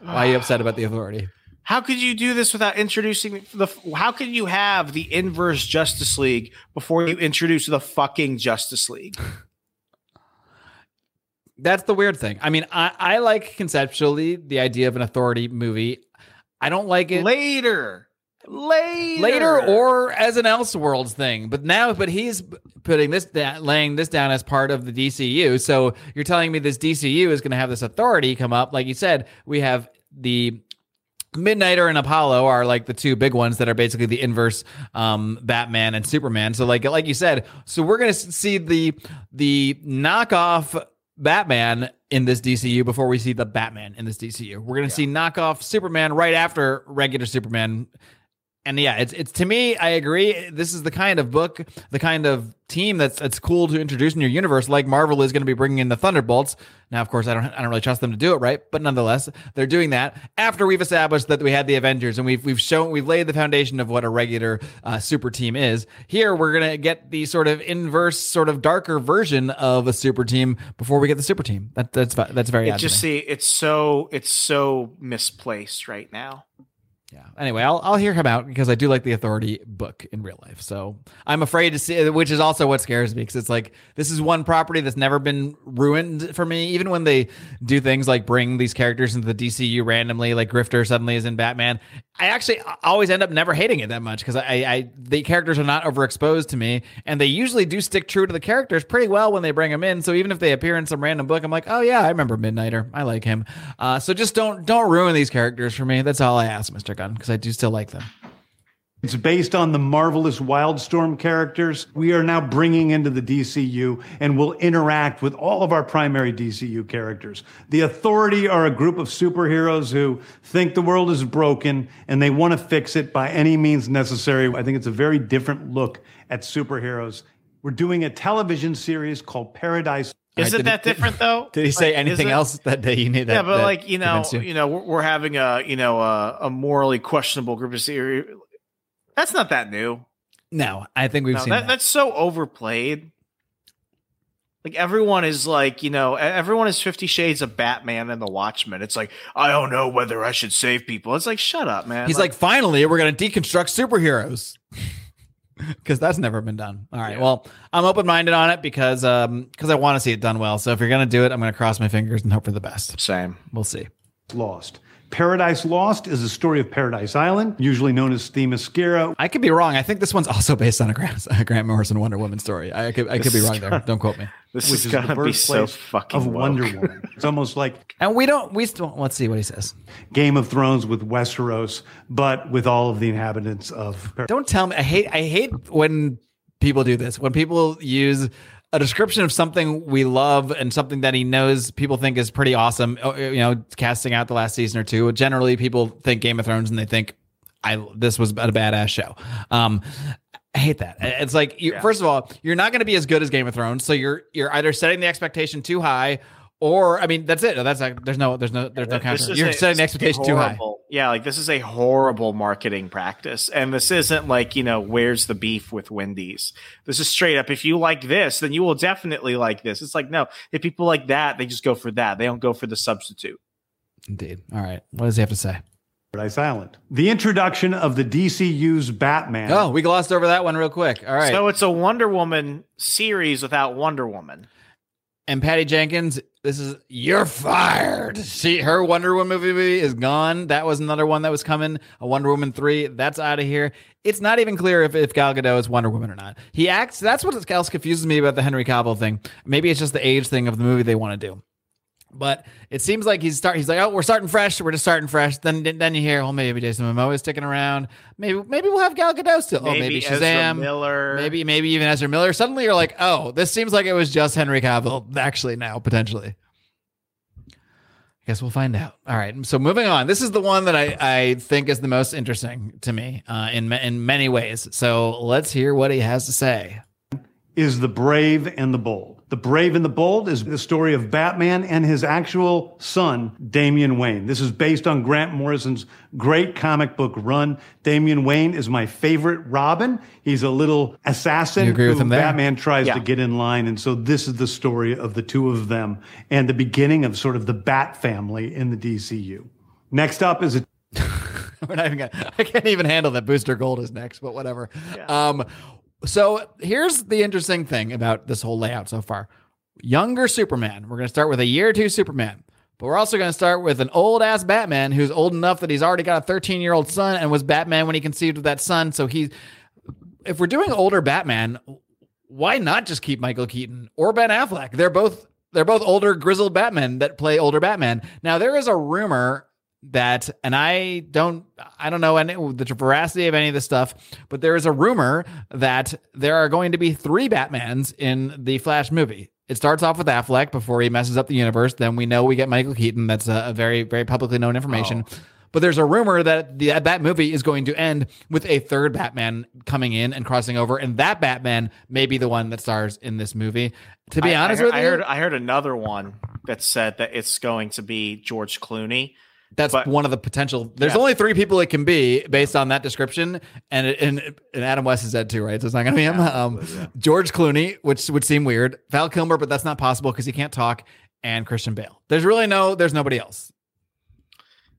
Why are you upset about the authority? How could you do this without introducing the? How could you have the inverse Justice League before you introduce the fucking Justice League? That's the weird thing. I mean, I, I like conceptually the idea of an authority movie. I don't like it Later, later, later or as an Elseworlds thing. But now, but he's putting this down, laying this down as part of the DCU. So you're telling me this DCU is going to have this authority come up? Like you said, we have the Midnighter and Apollo are like the two big ones that are basically the inverse um, Batman and Superman. So like like you said, so we're gonna see the the knockoff Batman in this DCU before we see the Batman in this DCU. We're gonna see knockoff Superman right after regular Superman. And yeah, it's it's to me, I agree. This is the kind of book, the kind of team that's that's cool to introduce in your universe. Like Marvel is going to be bringing in the Thunderbolts. Now, of course, I don't I don't really trust them to do it right, but nonetheless, they're doing that after we've established that we had the Avengers and we've we've shown we've laid the foundation of what a regular uh, super team is. Here, we're gonna get the sort of inverse, sort of darker version of a super team before we get the super team. That that's that's very It just see it's so it's so misplaced right now. Yeah. Anyway, I'll I'll hear him out because I do like the Authority book in real life. So I'm afraid to see, which is also what scares me because it's like this is one property that's never been ruined for me. Even when they do things like bring these characters into the DCU randomly, like Grifter suddenly is in Batman, I actually always end up never hating it that much because I, I the characters are not overexposed to me, and they usually do stick true to the characters pretty well when they bring them in. So even if they appear in some random book, I'm like, oh yeah, I remember Midnighter. I like him. Uh, so just don't don't ruin these characters for me. That's all I ask, Mister Gunn, because I do still like them. It's based on the marvelous Wildstorm characters we are now bringing into the DCU and will interact with all of our primary DCU characters. The Authority are a group of superheroes who think the world is broken and they want to fix it by any means necessary. I think it's a very different look at superheroes. We're doing a television series called Paradise. Is right, it that different though? Did he say Like, anything it- else that day you need? That, yeah, but that like you know, convinced you? know, we're, we're having a you know a, a morally questionable group of series. That's not that new. No, I think we've No, seen that, that. that's so overplayed. Like everyone is like, you know, everyone is Fifty Shades of Batman and the Watchmen. It's like, I don't know whether I should save people. It's like, shut up, man. He's like, finally, we're going to deconstruct superheroes. Because that's never been done. All right. Yeah. Well, I'm open minded on it because um because I want to see it done well. So if you're gonna do it, I'm gonna cross my fingers and hope for the best. same. We'll see. Lost. Paradise Lost is a story of Paradise Island, usually known as Themyscira. I could be wrong. I think this one's also based on a Grant, a Grant Morrison Wonder Woman story. I could I could be This is wrong there. Don't quote me. This which is, is the gonna be so birthplace fucking of woke. Wonder Woman. It's almost like And we don't we still let's see what he says. Game of Thrones with Westeros, but with all of the inhabitants of Paradise. Don't tell me. I hate. I hate when people do this. When people use a description of something we love and something that he knows people think is pretty awesome. uh, You know, casting out the last season or two. Generally, people think Game of Thrones and they think, "I this was a badass show." Um, I hate that. It's like, you, first of all, you're not going to be as good as Game of Thrones, so you're you're either setting the expectation too high, or I mean, that's it. That's like, there's no, there's no, there's no This counter. You're a- setting the this is a expectation too high. Yeah, like this is a horrible marketing practice. And this isn't like, you know, where's the beef with Wendy's? This is straight up. If you like this, then you will definitely like this. It's like, no, if people like that, they just go for that. They don't go for the substitute. Indeed. All right. What does he have to say? Paradise Island. The introduction of the DCU's Batman. Oh, we glossed over that one real quick. All right. So it's a Wonder Woman series without Wonder Woman. And Patty Jenkins, this is you're fired. She her Wonder Woman movie is gone. That was another one that was coming. A Wonder Woman three. That's out of here. It's not even clear if, if Gal Gadot is Wonder Woman or not. He acts. That's what else confuses me about the Henry Cavill thing. Maybe it's just the age thing of the movie they want to do. But it seems like he's start. He's like, oh, we're starting fresh. We're just starting fresh. Then then you hear, oh, maybe Jason Momoa is sticking around. Maybe maybe we'll have Gal Gadot still. oh, maybe Ezra Miller. Maybe maybe even Ezra Miller. Suddenly you're like, oh, this seems like it was just Henry Cavill. Actually, now potentially. I guess we'll find out. All right. So moving on. This is the one that I, I think is the most interesting to me uh, in in many ways. So let's hear what he has to say. is The Brave and the Bold. The Brave and the Bold is the story of Batman and his actual son, Damian Wayne. This is based on Grant Morrison's great comic book run. Damian Wayne is my favorite Robin. He's a little assassin You agree with who him there? Batman tries Yeah. to get in line. And so this is the story of the two of them and the beginning of sort of the Bat family in the DCU. Next up is a We're not even gonna, I can't even handle that Booster Gold is next, but whatever. Um, so here's the interesting thing about this whole layout so far. Younger Superman. We're gonna start with a year or two Superman. But we're also going to start with an old ass Batman who's old enough that he's already got a 13 year old son and was Batman when he conceived of that son. So he, if we're doing older Batman, why not just keep Michael Keaton or Ben Affleck? They're both they're both older grizzled Batman that play older Batman. Now there is a rumor that and I don't I don't know any the veracity of any of this stuff, but there is a rumor that there are going to be three Batmans in the Flash movie. It starts off with Affleck before he messes up the universe. Then we know we get Michael Keaton. That's a, a very very publicly known information. Oh. But there's a rumor that the, that movie is going to end with a third Batman coming in and crossing over, and that Batman may be the one that stars in this movie. To be I- honest I, heard, with I you, heard I heard another one that said that it's going to be George Clooney. That's but- one of the potential. There's Yeah. only three people it can be based on that description, and it, and, and Adam West is dead too, right? So it's not going to be him. Um, George Clooney, which would seem weird. Val Kilmer, but that's not possible because he can't talk. And Christian Bale. There's really no. There's nobody else.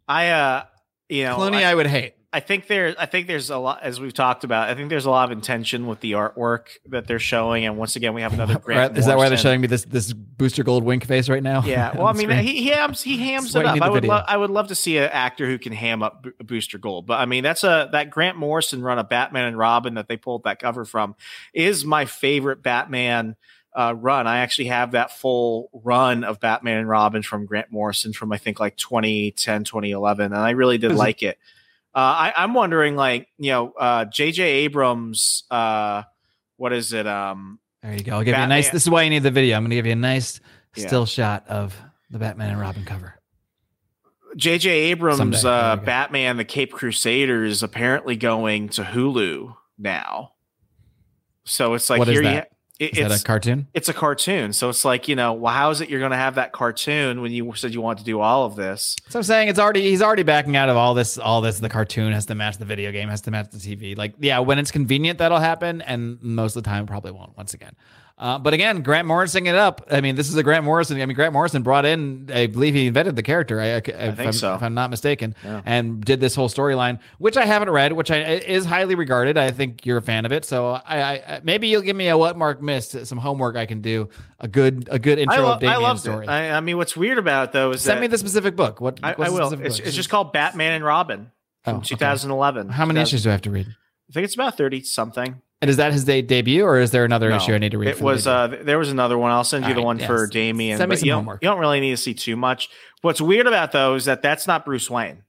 I uh you know Clooney, I, I would hate. I think there I think there's a lot as we've talked about. I think there's a lot of intention with the artwork that they're showing, and once again we have another Grant. Right? Is that why they're showing me this this Booster Gold wink face right now? Yeah, well, I mean, he, he hams he hams it up. I would lo- I would love to see an actor who can ham up Bo- Booster Gold. But I mean, that's a that Grant Morrison run of Batman and Robin that they pulled that cover from is my favorite Batman uh, run. I actually have that full run of Batman and Robin from Grant Morrison from I think like 2010, 2011, and I really did like it. Uh, I, I'm wondering, like, you know, uh, J.J. Abrams, uh, what is it? Um, There you go. I'll give you a nice. This is why you need the video. I'm going to give you a nice Yeah. still shot of the Batman and Robin cover. J.J. Abrams, uh. Batman, the Cape Crusader is apparently going to Hulu now. So it's like What is here you that? It, Is that it's a cartoon? it's a cartoon, so it's like you know, well, how is it you're going to have that cartoon when you said you want to do all of this? So I'm saying it's already he's already backing out of all this. All this the cartoon has to match the video game, has to match the TV. Like yeah, when it's convenient that'll happen, and most of the time probably won't. Once again, uh, but again, Grant Morrison it up. I mean, this is a Grant Morrison. I mean, Grant Morrison brought in. I believe he invented the character. I, I, if think I'm, so. If I'm not mistaken, and did this whole storyline, which I haven't read, which I is highly regarded. I think you're a fan of it, so I, I maybe you'll give me a what Marc missed, some homework I can do. A good a good intro I, lo- of Damian's I loved story. it. I, I mean, what's weird about it though is Send me the specific book. What I, I will. It's, it's just called Batman and Robin from Oh, okay. 2011. How many 2000 issues do I have to read? I think it's about 30 something. And is that his de- debut, or is there another No, issue I need to read? It was uh there was another one. I'll send you All the right, one for. Damian. Send me some you, homework. don't, you don't really need to see too much. What's weird about though is that that's not Bruce Wayne.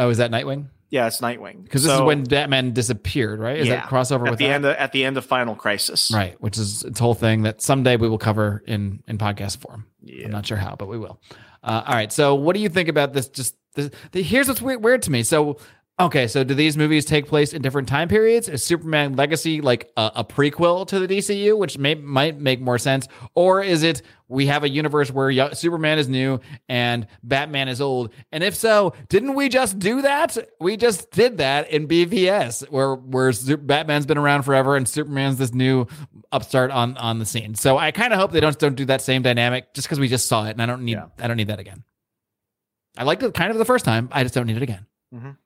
oh, is that Nightwing? Yeah, it's Nightwing. Because this is when Batman disappeared, right? Is that crossover at with the that? end of, at the end of Final Crisis. right, which is its whole thing that someday we will cover in in podcast form. Yeah. I'm not sure how, but we will. Uh, all right. So, what do you think about this? Just this, the, here's what's weird, weird to me. So, okay, so do these movies take place in different time periods? Is Superman Legacy like a, a prequel to the DCU, which may might make more sense, or is it we have a universe where Superman is new and Batman is old? And if so, didn't we just do that? We just did that in BVS, where where Batman's been around forever and Superman's this new upstart on on the scene. So I kind of hope they don't don't do that same dynamic just because we just saw it, and I don't need Yeah. I don't need that again. I liked it kind of the first time. I just don't need it again. Mhm.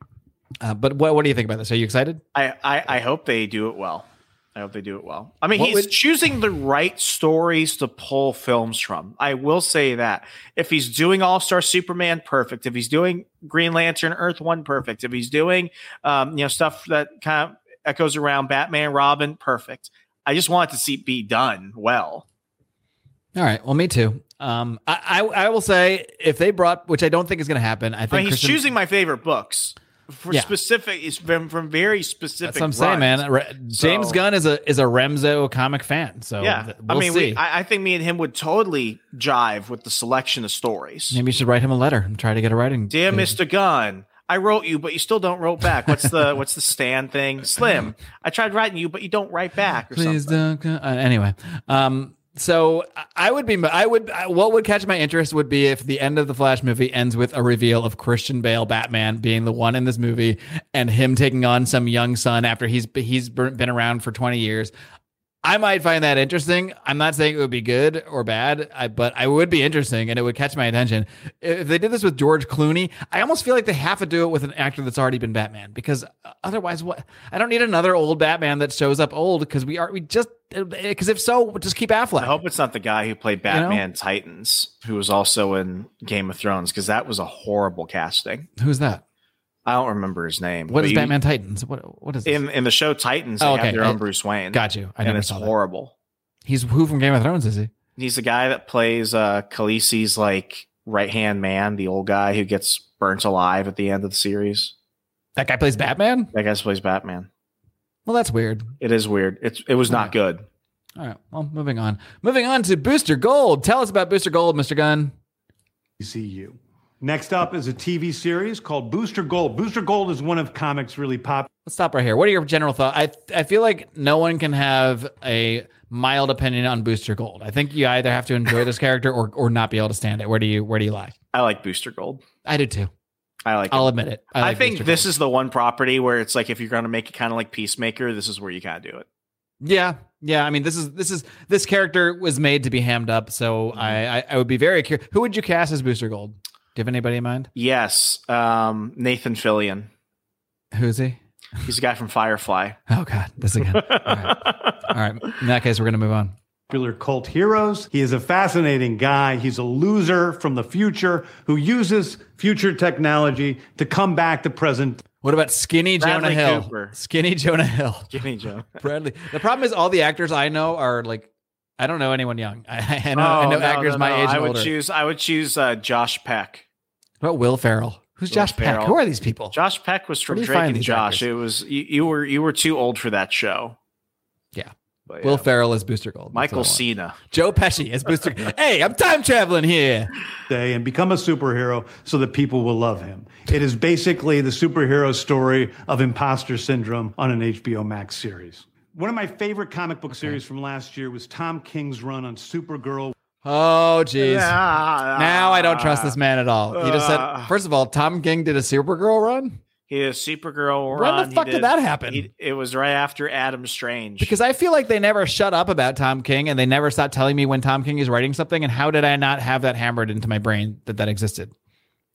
Uh, but what what do you think about this? Are you excited? I, I I hope they do it well. I hope they do it well. I mean, What he's would- choosing the right stories to pull films from. I will say that. If he's doing All Star Superman, perfect. If he's doing Green Lantern, Earth One, perfect. If he's doing, um, you know, stuff that kind of echoes around Batman, Robin, perfect. I just want it to see be done well. All right. Well, me too. Um, I, I I will say if they brought, which I don't think is going to happen. I think I mean, he's Kristen- choosing my favorite books for Yeah. specific. Is from from very specific. That's what I'm saying, man. Re- James So- Gunn is a is a Remso comic fan, so Yeah, th- I we'll mean, see. we, I, I think me and him would totally jive with the selection of stories. Maybe you should write him a letter and try to get a writing. Dear gig. Mr. Gunn, I wrote you, but you still don't wrote back. What's the what's the Stan thing? Slim, I tried writing you, but you don't write back or Please something. don't. Uh, anyway, um, so I would be, I would, what would catch my interest would be if the end of the Flash movie ends with a reveal of Christian Bale Batman being the one in this movie and him taking on some young son after he's he's been around for twenty years. I might find that interesting. I'm not saying it would be good or bad, I, but I would be interesting and it would catch my attention. If they did this with George Clooney, I almost feel like they have to do it with an actor that's already been Batman because uh, otherwise, what? I don't need another old Batman that shows up old because we are we just uh, because if so, we'll just keep Affleck. I hope it's not the guy who played know? Batman Titans, who was also in Game of Thrones, because that was a horrible casting. Who's that? I don't remember his name. What is you- Batman Titans? What what is this? in in the show Titans? They Oh, okay. have their own I- Bruce Wayne. Got you. I and never it's saw that. horrible. He's who from Game of Thrones is he? He's the guy that plays uh Khaleesi's like right hand man, the old guy who gets burnt alive at the end of the series. That guy plays Batman. That guy plays Batman. Well, that's weird. It is weird. It's it was not good. All right. Well, moving on. Moving on to Booster Gold. Tell us about Booster Gold, Mr. Gunn. DCU. Next up is a TV series called Booster Gold. Booster Gold is one of comics really pop. Let's stop right here. What are your general thoughts? I I feel like no one can have a mild opinion on Booster Gold. I think you either have to enjoy this character or or not be able to stand it. Where do you where do you lie? I like Booster Gold. I do too. I like. I'll it. admit it. I, like think Booster this Gold. is the one property where it's like if you're going to make it kind of like Peacemaker, this is where you kind of do it. Yeah, yeah. I mean, this is this is this character was made to be hammed up. So Mm-hmm. I, I I would be very curious. Who would you cast as Booster Gold? Do you have anybody in mind? Yes, um, Nathan Fillion. Who's he? He's a guy from Firefly. Oh God, this again. All right. All right. In that case, we're gonna move on. popular cult heroes. He is a fascinating guy. He's a loser from the future who uses future technology to come back to present. What about Skinny Bradley Jonah Hill? Cooper. Skinny Jonah Hill. Skinny Joe. Bradley. The problem is all the actors I know are like I don't know anyone young. I, I know, I know Oh, no, actors no, my age I would older. choose. I would choose uh, Josh Peck. What about Will Ferrell? Who's Will Josh Peck? Who are these people? Josh Peck was from Where do you Drake and Josh. actors? It was you, you were you were too old for that show. Yeah. But, Will yeah. Ferrell is Booster Gold. Michael what Cena. Joe Pesci as Booster. hey, I'm time traveling here. day and become a superhero so that people will love him. It is basically the superhero story of imposter syndrome on an HBO Max series. One of my favorite comic book series from last year was Tom King's run on Supergirl. Oh, jeez. Ah. Now I don't trust this man at all. He just said, Ah. first of all, Tom King did a Supergirl run He did a Supergirl When run. the fuck did that happen? he- it was right after Adam Strange. because I feel like they never shut up about Tom King and they never stopped telling me when Tom King is writing something. And how did I not have that hammered into my brain that that existed?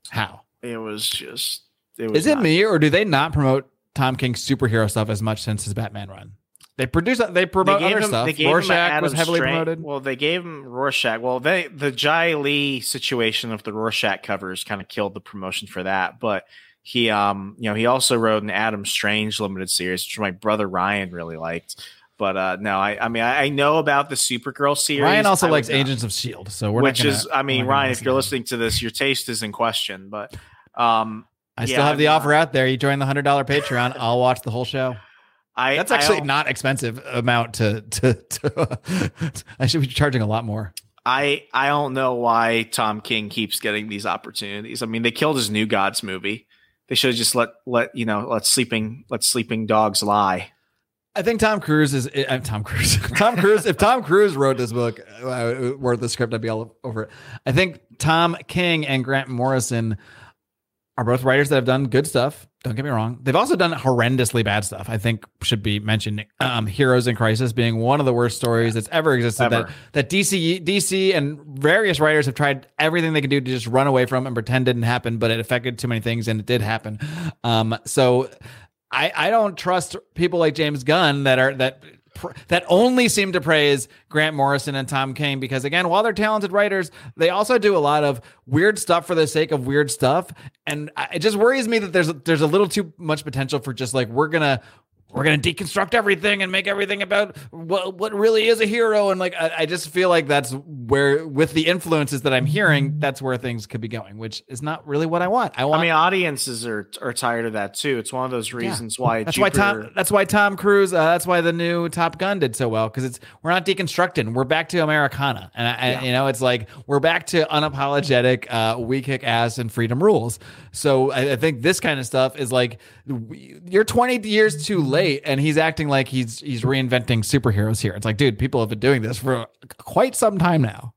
How it was just. It was is it not- me or do they not promote Tom King's superhero stuff as much since his Batman run? They produce, they They promote gave other him, stuff. they Rorschach was heavily promoted. Well, they gave him Rorschach. Well, they the Jae Lee situation of the Rorschach covers kind of killed the promotion for that. But he, um, you know, he also wrote an Adam Strange limited series, which my brother Ryan really liked. But uh no, I, I mean, I, I know about the Supergirl series. Ryan also I likes Agents of Shield, so we're which not gonna, is, I mean, Ryan, if you're listening to this, your taste is in question. But um, I still have the offer out there. You join the hundred dollar Patreon, I'll watch the whole show. I That's actually don't- not expensive amount to to. to I should be charging a lot more. I I don't know why Tom King keeps getting these opportunities. I mean, they killed his New Gods movie. They should have just let let you know let sleeping let sleeping dogs lie. I think Tom Cruise is uh, Tom Cruise. Tom Cruise. If Tom Cruise wrote this book, uh, wrote the script, I'd be all over it. I think Tom King and Grant Morrison are both writers that have done good stuff. Don't get me wrong. They've also done horrendously bad stuff. I think should be mentioned. Um, Heroes in Crisis being one of the worst stories that's ever existed. Ever. That that DC DC and various writers have tried everything they can do to just run away from and pretend didn't happen, but it affected too many things and it did happen. Um, so I, I don't trust people like James Gunn that are that pr- that only seem to praise Grant Morrison and Tom King because again, while they're talented writers, they also do a lot of weird stuff for the sake of weird stuff, and I, it just worries me that there's there's a little too much potential for just like we're gonna. We're gonna deconstruct everything and make everything about what what really is a hero, and like I, I just feel like that's where, with the influences that I'm hearing, that's where things could be going, which is not really what I want. I want I mean, audiences are are tired of that too. It's one of those reasons why that's why Tom. That's why Tom Cruise. Uh, that's why the new Top Gun did so well because it's we're not deconstructing. We're back to Americana, and I, I- you know it's like we're back to unapologetic. Uh, we kick ass and freedom rules. So I, I think this kind of stuff is like we- you're 20 years too late, and he's acting like he's he's reinventing superheroes here. It's like, dude, people have been doing this for quite some time now.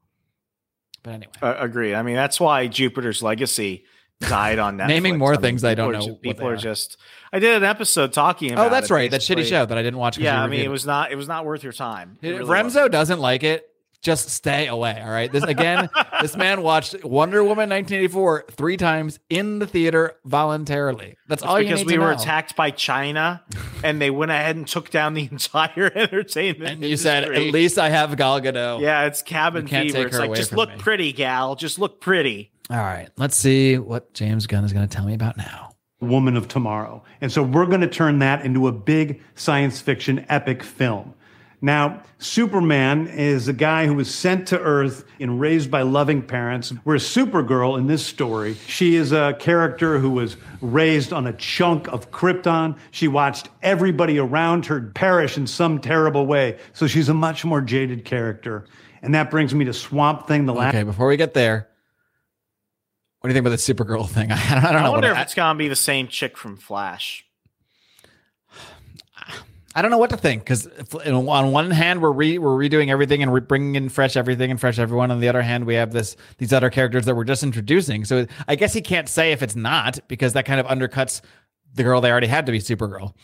But anyway, Uh, agree. I mean, that's why Jupiter's Legacy died on Netflix. Naming more I mean, things I don't know ju- what people are are. just. I did an episode talking about. oh, that's it, right, that shitty show that I didn't watch. Yeah, I mean, it was not. It was not worth your time. It If really Remso wasn't. doesn't like it, just stay away. All right. This again, this man watched Wonder Woman 1984 three times in the theater voluntarily. That's all you need. because need we to were know. attacked by China, and they went ahead and took down the entire entertainment. And you said, at least I have Gal Gadot. Yeah, it's cabin can't fever. take It's her like away just from look me. pretty, gal. Just look pretty. All right. Let's see what James Gunn is going to tell me about now. Woman of Tomorrow. And so we're going to turn that into a big science fiction epic film. Now, Superman is a guy who was sent to Earth and raised by loving parents. Whereas Supergirl in this story, she is a character who was raised on a chunk of Krypton. She watched everybody around her perish in some terrible way. So she's a much more jaded character. And that brings me to Swamp Thing, the last Okay. Before we get there, what do you think about the Supergirl thing? I don't, I don't I know. wonder what if I, it's gonna be the same chick from Flash. I don't know what to think because on one hand we're re, we're redoing everything and we're bringing in fresh everything and fresh everyone. On the other hand, we have this these other characters that we're just introducing. So I guess he can't say if it's not because that kind of undercuts the girl they already had to be Supergirl.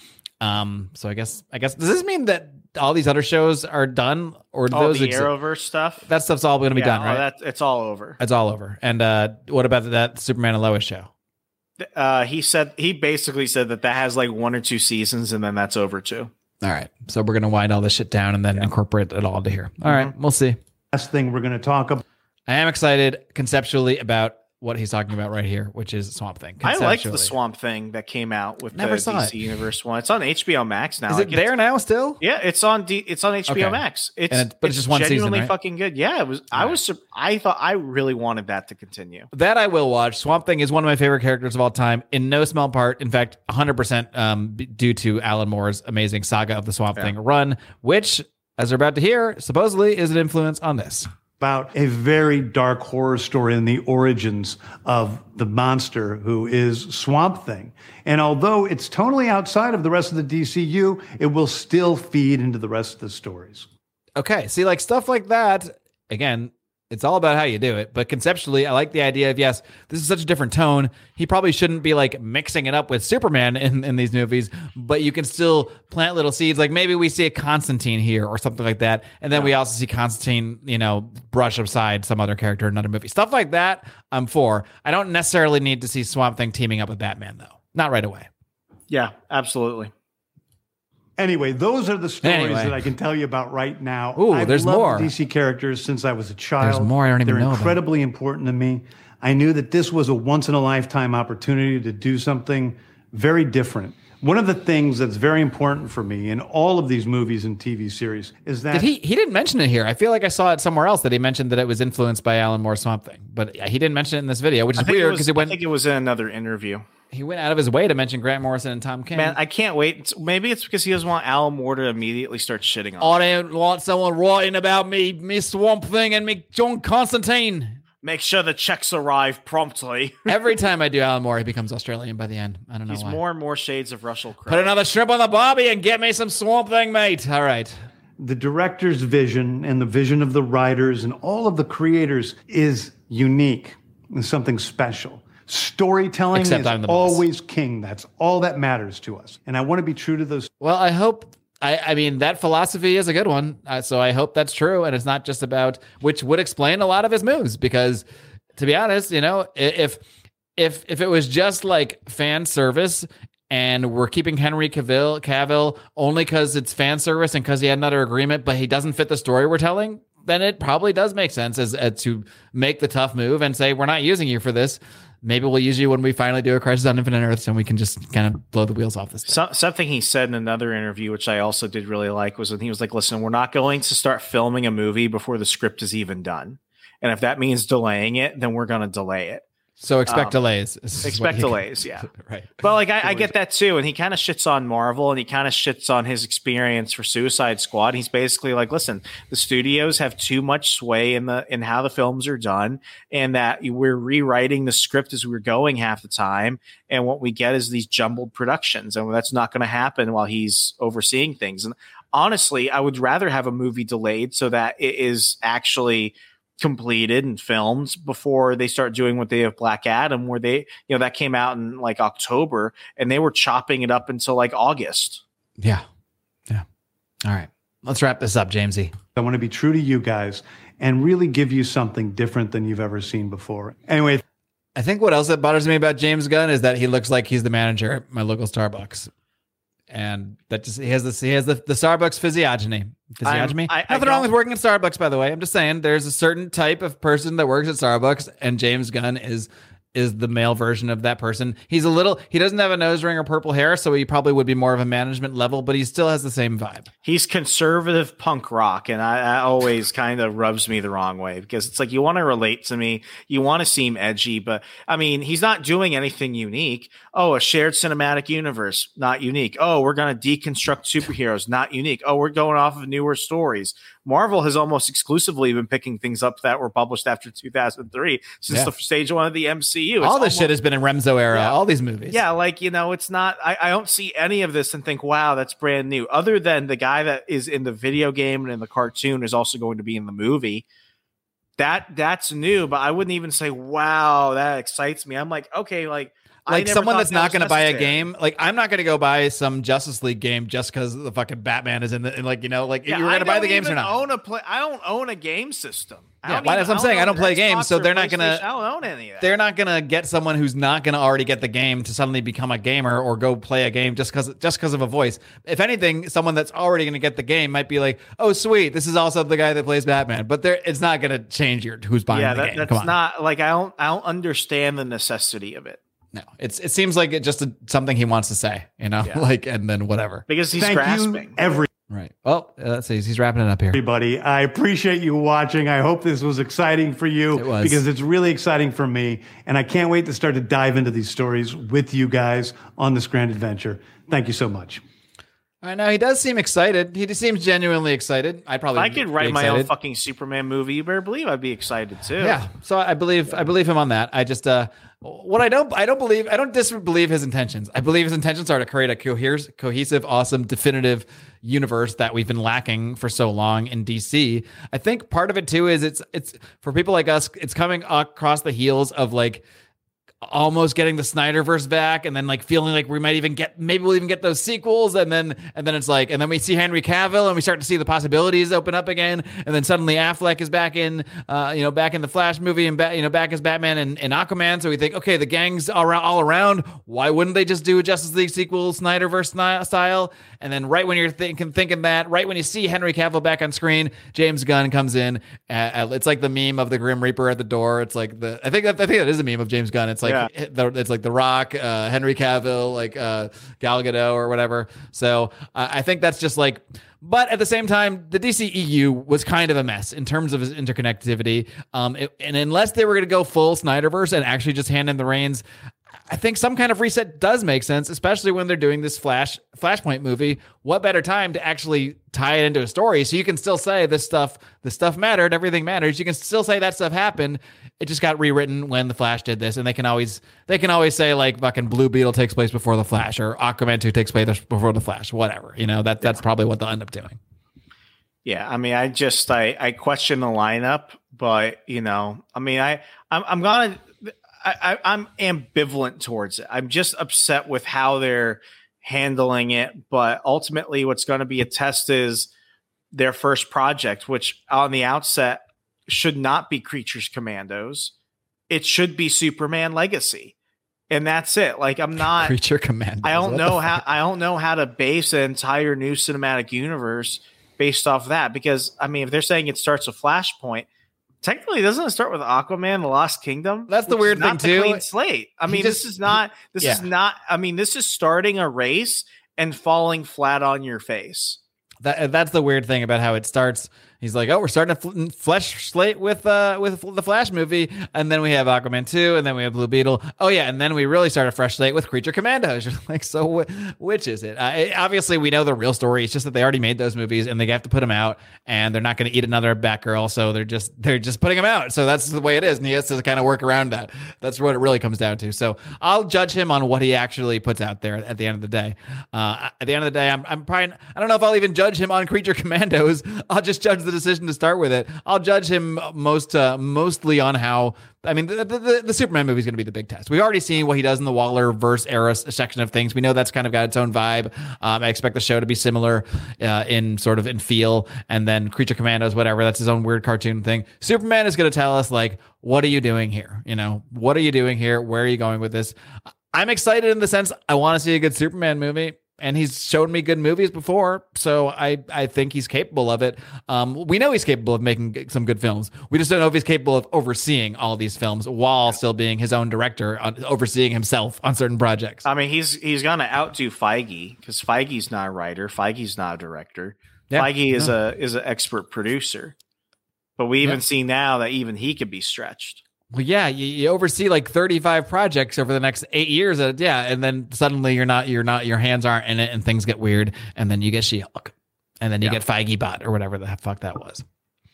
Um, so I guess I guess does this mean that all these other shows are done or All those the Arrowverse stuff. that stuff's all going to be yeah, done, right? that, it's all over. it's all over. And uh, what about that Superman and Lois show? Uh, he said he basically said that that has like one or two seasons, and then that's over too. All right, so we're going to wind all this shit down and then incorporate it all to here. All right, mm-hmm. we'll see. Last thing we're going to talk about. I am excited conceptually about what he's talking about right here, which is Swamp Thing. I liked the Swamp Thing that came out with Never the saw DC it. Universe one. It's on HBO Max now. Is it it's- there now still? Yeah, it's on D, it's on HBO Okay. Max. It's it- but it's just one season, genuinely right? fucking good. Yeah, it was. I was. I thought I really wanted that to continue. That I will watch. Swamp Thing is one of my favorite characters of all time, in no small part, in fact, 100% um, b- due to Alan Moore's amazing saga of the Swamp Thing run, which, as we're about to hear, supposedly is an influence on this. About a very dark horror story in the origins of the monster who is Swamp Thing. And although it's totally outside of the rest of the DCU, it will still feed into the rest of the stories. Okay. See, like stuff like that, again, it's all about how you do it. But conceptually, I like the idea of yes, this is such a different tone. He probably shouldn't be like mixing it up with Superman in, in these movies, but you can still plant little seeds. Like maybe we see a Constantine here or something like that. And then we also see Constantine, you know, brush aside some other character in another movie. Stuff like that, I'm for. I don't necessarily need to see Swamp Thing teaming up with Batman, though. Not right away. Yeah, absolutely. Anyway, those are the stories Anyway. that I can tell you about right now. Ooh, I've there's loved more. DC characters since I was a child. There's more I don't even They're know about. incredibly important to me. I knew that this was a once in a lifetime opportunity to do something very different. One of the things that's very important for me in all of these movies and TV series is that Did he? He didn't mention it here. I feel like I saw it somewhere else that he mentioned that it was influenced by Alan Moore's Swamp Thing, but he didn't mention it in this video, which is I think it weird was- because he I think it was in another interview. He went out of his way to mention Grant Morrison and Tom King. Man, I can't wait. Maybe it's because he doesn't want Alan Moore to immediately start shitting on. Oh, him. I don't want someone writing about me, Miss Swamp Thing, and me John Constantine. Make sure the checks arrive promptly. Every time I do Alan Moore, he becomes Australian by the end. I don't know He's why. more and more shades of Russell Crowe. Put another shrimp on the barbie and get me some Swamp Thing, mate. All right. the director's vision and the vision of the writers and all of the creators is unique and something special. Storytelling Except is the boss. always king. That's all that matters to us. And I want to be true to those Well, I hope. I, I mean, that philosophy is a good one. Uh, so I hope that's true. And it's not just about, which would explain a lot of his moves. Because to be honest, you know, if if if it was just like fan service and we're keeping Henry Cavill Cavill only because it's fan service and because he had another agreement, but he doesn't fit the story we're telling, then it probably does make sense as, uh to make the tough move and say we're not using you for this. Maybe we'll use you when we finally do a Crisis on Infinite Earths and we can just kind of blow the wheels off this. So, something he said in another interview, which I also did really like, was when he was like, "Listen, we're not going to start filming a movie before the script is even done, and if that means delaying it, then we're going to delay it. So expect Um, delays. Expect delays, yeah." right. But like, I, I get that too, and he kind of shits on Marvel, and he kind of shits on his experience for Suicide Squad. He's basically like, "Listen, the studios have too much sway in the in how the films are done, and that we're rewriting the script as we're going half the time, and what we get is these jumbled productions, and that's not going to happen while he's overseeing things." And honestly, I would rather have a movie delayed so that it is actually completed and filmed before they start doing what they have Black Adam, where they, you know, that came out in like October and they were chopping it up until like August. Yeah. Yeah. All right. Let's wrap this up, Jamesy. I want to be true to you guys and really give you something different than you've ever seen before. Anyway, I think what else that bothers me about James Gunn is that he looks like he's the manager at my local Starbucks. And that just he has this he has the, the Starbucks physiognomy. Physiognomy. I- I Nothing wrong with working at Starbucks, by the way. I'm just saying there's a certain type of person that works at Starbucks, and James Gunn is is the male version of that person. He's a little he doesn't have a nose ring or purple hair, so he probably would be more of a management level, but he still has the same vibe. He's conservative punk rock, and I, I always kind of rubs me the wrong way because it's like you want to relate to me, you want to seem edgy, but I mean, he's not doing anything unique. Oh, a shared cinematic universe, not unique. Oh, we're going to deconstruct superheroes, not unique. Oh, we're going off of newer stories. Marvel has almost exclusively been picking things up that were published after 2003 since Yeah. the stage one of the MCU. It's All this almost- shit has been in Remso era, Yeah. all these movies. yeah, like you know, it's not. I, I don't see any of this and think, "Wow, that's brand new." Other than the guy that is in the video game and in the cartoon is also going to be in the movie. That that's new, but I wouldn't even say, "Wow, that excites me." I'm like, okay, like like someone that's not going to buy a game. Like I'm not going to go buy some Justice League game just because the fucking Batman is in the. And like you know, like Yeah, you're going to buy the games or not. Own a play. I don't own a game system. I Yeah, that's what I'm saying. I don't play Xbox games, so they're not gonna- I don't own any of that. They're not going to get someone who's not going to already get the game to suddenly become a gamer or go play a game just because just because of a voice. If anything, someone that's already going to get the game might be like, "Oh, sweet, this is also the guy that plays Batman." But there, it's not going to change your who's buying yeah, the that, game. that's Come on. not like I don't. I don't understand the necessity of it no, it's it seems like it just a, something he wants to say, you know, Yeah. like and then whatever. because he's thank grasping. you, every. Right. Well, uh, let's see. He's wrapping it up here. everybody. I appreciate you watching. I hope this was exciting for you It was. because it's really exciting for me. And I can't wait to start to dive into these stories with you guys on this grand adventure. Thank you so much. I know he does seem excited. He just seems genuinely excited. I probably If I could write my own fucking Superman movie, you better believe I'd be excited too. Yeah. So I believe I believe him on that. I just uh what I don't I don't believe I don't disbelieve his intentions. I believe his intentions are to create a cohes- cohesive, awesome, definitive universe that we've been lacking for so long in DC. I think part of it too is it's it's for people like us, it's coming across the heels of like almost getting the Snyderverse back and then like feeling like we might even get maybe we'll even get those sequels. And then and then it's like and then we see Henry Cavill and we start to see the possibilities open up again. And then suddenly Affleck is back in uh you know back in the Flash movie and ba- you know back as Batman and, and Aquaman. So we think okay the gang's all around all around. Why wouldn't they just do a Justice League sequel Snyderverse style? And then right when you're thinking thinking that right when you see Henry Cavill back on screen James Gunn comes in. It's like the meme of the Grim Reaper at the door. It's like the I think that, I think that is a meme of James Gunn. It's like Yeah. the, it's like The Rock, uh, Henry Cavill, like uh, Gal Gadot or whatever. So uh, I think that's just like. But at the same time, the DCEU was kind of a mess in terms of its interconnectivity. Um, it- and unless they were going to go full Snyderverse and actually just hand in the reins, I think some kind of reset does make sense, especially when they're doing this Flash Flashpoint movie. What better time to actually tie it into a story so you can still say this stuff, this stuff mattered, everything matters. You can still say that stuff happened. It just got rewritten when the Flash did this, and they can always they can always say like fucking Blue Beetle takes place before the Flash or Aquaman two takes place before the Flash, whatever. You know that that's probably what they'll end up doing. Yeah, I mean, I just I I question the lineup, but you know, I mean, I I'm I'm gonna I, I I'm ambivalent towards it. I'm just upset with how they're handling it, but ultimately, what's going to be a test is their first project, which on the outset should not be Creatures Commandos. It should be Superman Legacy, and that's it. Like I'm not. Creature Command. I don't know how I don't know how to base an entire new cinematic universe based off that because I mean if they're saying it starts with Flashpoint, technically doesn't it start with Aquaman, the Lost Kingdom? That's the Which is weird not thing, the too. Clean slate. I mean, just- this is not this is not I mean, this is starting a race and falling flat on your face. That that's the weird thing about how it starts. He's like, "Oh, we're starting a fl- flesh slate with uh with the Flash movie, and then we have Aquaman two, and then we have Blue Beetle. Oh yeah, and then we really start a fresh slate with Creature Commandos. You're like, so wh- which is it? Uh, it- Obviously, we know the real story. It's just that they already made those movies, and they have to put them out, and they're not going to eat another Batgirl, so they're just they're just putting them out. So that's the way it is, and he has to kind of work around that. That's what it really comes down to. So I'll judge him on what he actually puts out there at the end of the day. Uh, at the end of the day, I'm I'm probably I don't know if I'll even judge him on Creature Commandos. I'll just judge the decision to start with it. I'll judge him most uh, mostly on how. I mean, the, the, the, the Superman movie is going to be the big test. We've already seen what he does in the Waller verse era section of things. We know that's kind of got its own vibe. Um, I expect the show to be similar uh, in sort of in feel. And then Creature Commandos, whatever, that's his own weird cartoon thing. Superman is going to tell us like, what are you doing here? You know, what are you doing here? Where are you going with this? I'm excited in the sense I want to see a good Superman movie. And he's shown me good movies before, so I, I think he's capable of it. Um, we know he's capable of making some good films. We just don't know if he's capable of overseeing all these films while still being his own director, on, overseeing himself on certain projects. I mean, he's he's gonna outdo Feige because Feige's not a writer, Feige's not a director. Yeah, Feige is a is an expert producer. But we even Yeah. see now that even he could be stretched. Well, yeah, you, you oversee like 35 projects over the next eight years. Uh, yeah, and then suddenly you're not, you're not, your hands aren't in it, and things get weird, and then you get She-Hulk, and then you Yeah. get Feige Bot or whatever the fuck that was.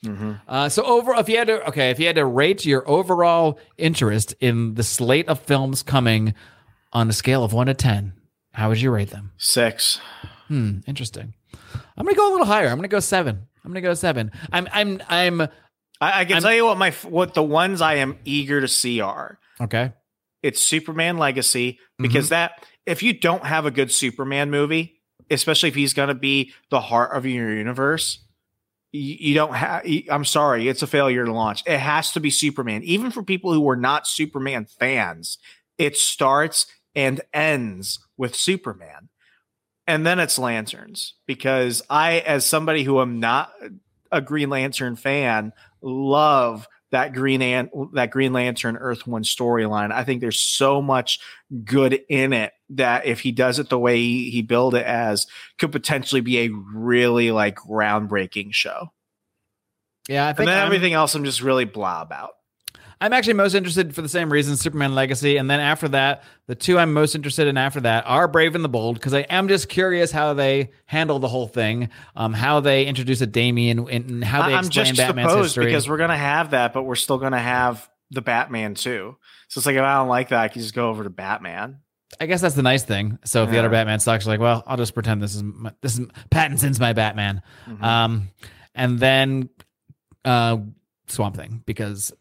Mm-hmm. Uh, so over, if you had to, okay, if you had to rate your overall interest in the slate of films coming on a scale of one to ten, how would you rate them? Six. Hmm, interesting. I'm gonna go a little higher. I'm gonna go seven. I'm gonna go seven. I'm, I'm, I'm. I, I can I'm- tell you what my what the ones I am eager to see are. Okay. It's Superman Legacy Mm-hmm. because that if you don't have a good Superman movie, especially if he's going to be the heart of your universe, you, you don't have. I'm sorry, it's a failure to launch. It has to be Superman, even for people who were not Superman fans. It starts and ends with Superman, and then it's Lanterns because I, as somebody who am not a Green Lantern fan, love that Green Ant that Green Lantern Earth One storyline. I think there's so much good in it that if he does it the way he, he built it as, could potentially be a really like groundbreaking show. Yeah, I And then I'm- everything else I'm just really blah about. I'm actually most interested for the same reason, Superman Legacy, and then after that, the two I'm most interested in after that are Brave and the Bold because I am just curious how they handle the whole thing, um, how they introduce a Damian and how they I'm explain just Batman's history. because we're gonna have that, but we're still gonna have the Batman too. So it's like if I don't like that, I can just go over to Batman. I guess that's the nice thing. So if the other Batman sucks, you're like, well, I'll just pretend this is my, this is Pattinson's my Batman. Mhm. Um, and then uh, Swamp Thing because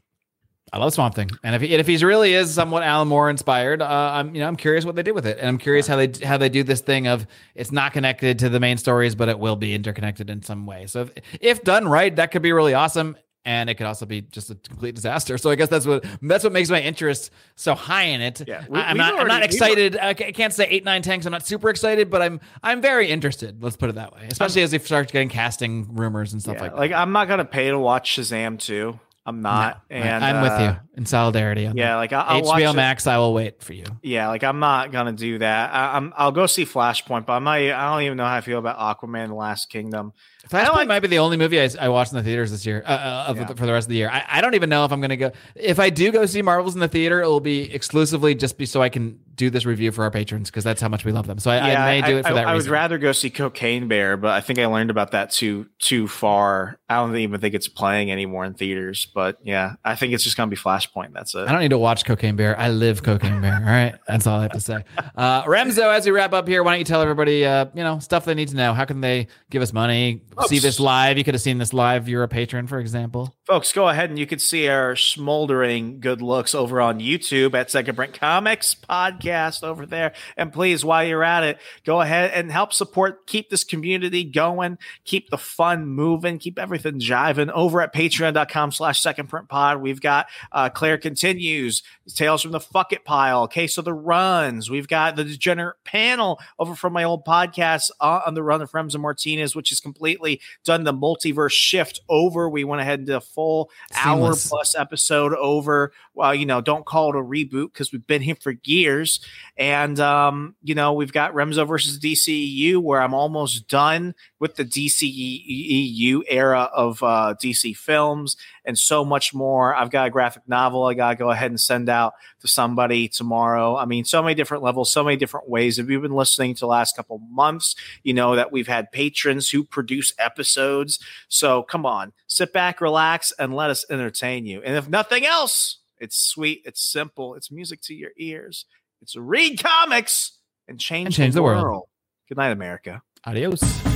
I love Swamp Thing, and if he, and if he's really is somewhat Alan Moore inspired, uh, I'm you know I'm curious what they did with it, and I'm curious how they how they do this thing of it's not connected to the main stories, but it will be interconnected in some way. So if, if done right, that could be really awesome. And it could also be just a complete disaster. So I guess that's what that's what makes my interest so high in it. Yeah, we- I, am we've not I'm not excited. I can't say eight, nine. 'cause I'm not super excited, but I'm I'm very interested. Let's put it that way. Especially as they start getting casting rumors and stuff Yeah, like that. like I'm not gonna pay to watch Shazam too. I'm not. No, I- and I'm with uh, you in solidarity. On Yeah, that. like I- I'll watch HBO it- Max. I will wait for you. Yeah, like I'm not gonna do that. I, I'm I'll go see Flashpoint, but I'm not. I don't even know how I feel about Aquaman: The Lost Kingdom. Flashpoint like- might be the only movie I, I watched in the theaters this year uh, uh, of- Yeah. for the rest of the year. I, I don't even know if I'm going to go. If I do go see Marvels in the theater, it will be exclusively just be so I can do this review for our patrons because that's how much we love them. So I, I may do it for that reason. I would rather go see Cocaine Bear, but I think I learned about that too too far. I don't even think it's playing anymore in theaters. But yeah, I think it's just gonna be Flashpoint. That's it. I don't need to watch Cocaine Bear. I live Cocaine Bear. All right, that's all I have to say. Uh, Remso, as we wrap up here, why don't you tell everybody, uh, you know, stuff they need to know? How can they give us money? See this live? You could have seen this live. You're a patron, for example. Folks, go ahead and you can see our smoldering good looks over on YouTube at Second Print Comics podcast over there. And please, while you're at it, go ahead and help support, keep this community going, keep the fun moving, keep everything jiving over at patreon.com slash second print pod. We've got uh, Claire Continues, Tales from the Fuck It Pile, Case of the Runs. We've got the Degenerate panel over from my old podcast uh, on the Run of Remso Martinez, which has completely done the multiverse shift over. We went ahead and did a full hour plus episode over. Well, you know, don't call it a reboot because we've been here for years. And um, you know, we've got Remso versus DCEU, where I'm almost done with the DCEU era of uh, DC films and so much more. I've got a graphic novel I gotta go ahead and send out to somebody tomorrow. I mean, so many different levels, so many different ways. If you've been listening to the last couple months, you know that we've had patrons who produce episodes. So come on, sit back, relax, and let us entertain you. And if nothing else, it's sweet, it's simple, it's music to your ears. It's read comics and change, And change the, the world. world. Good night, America. Adios.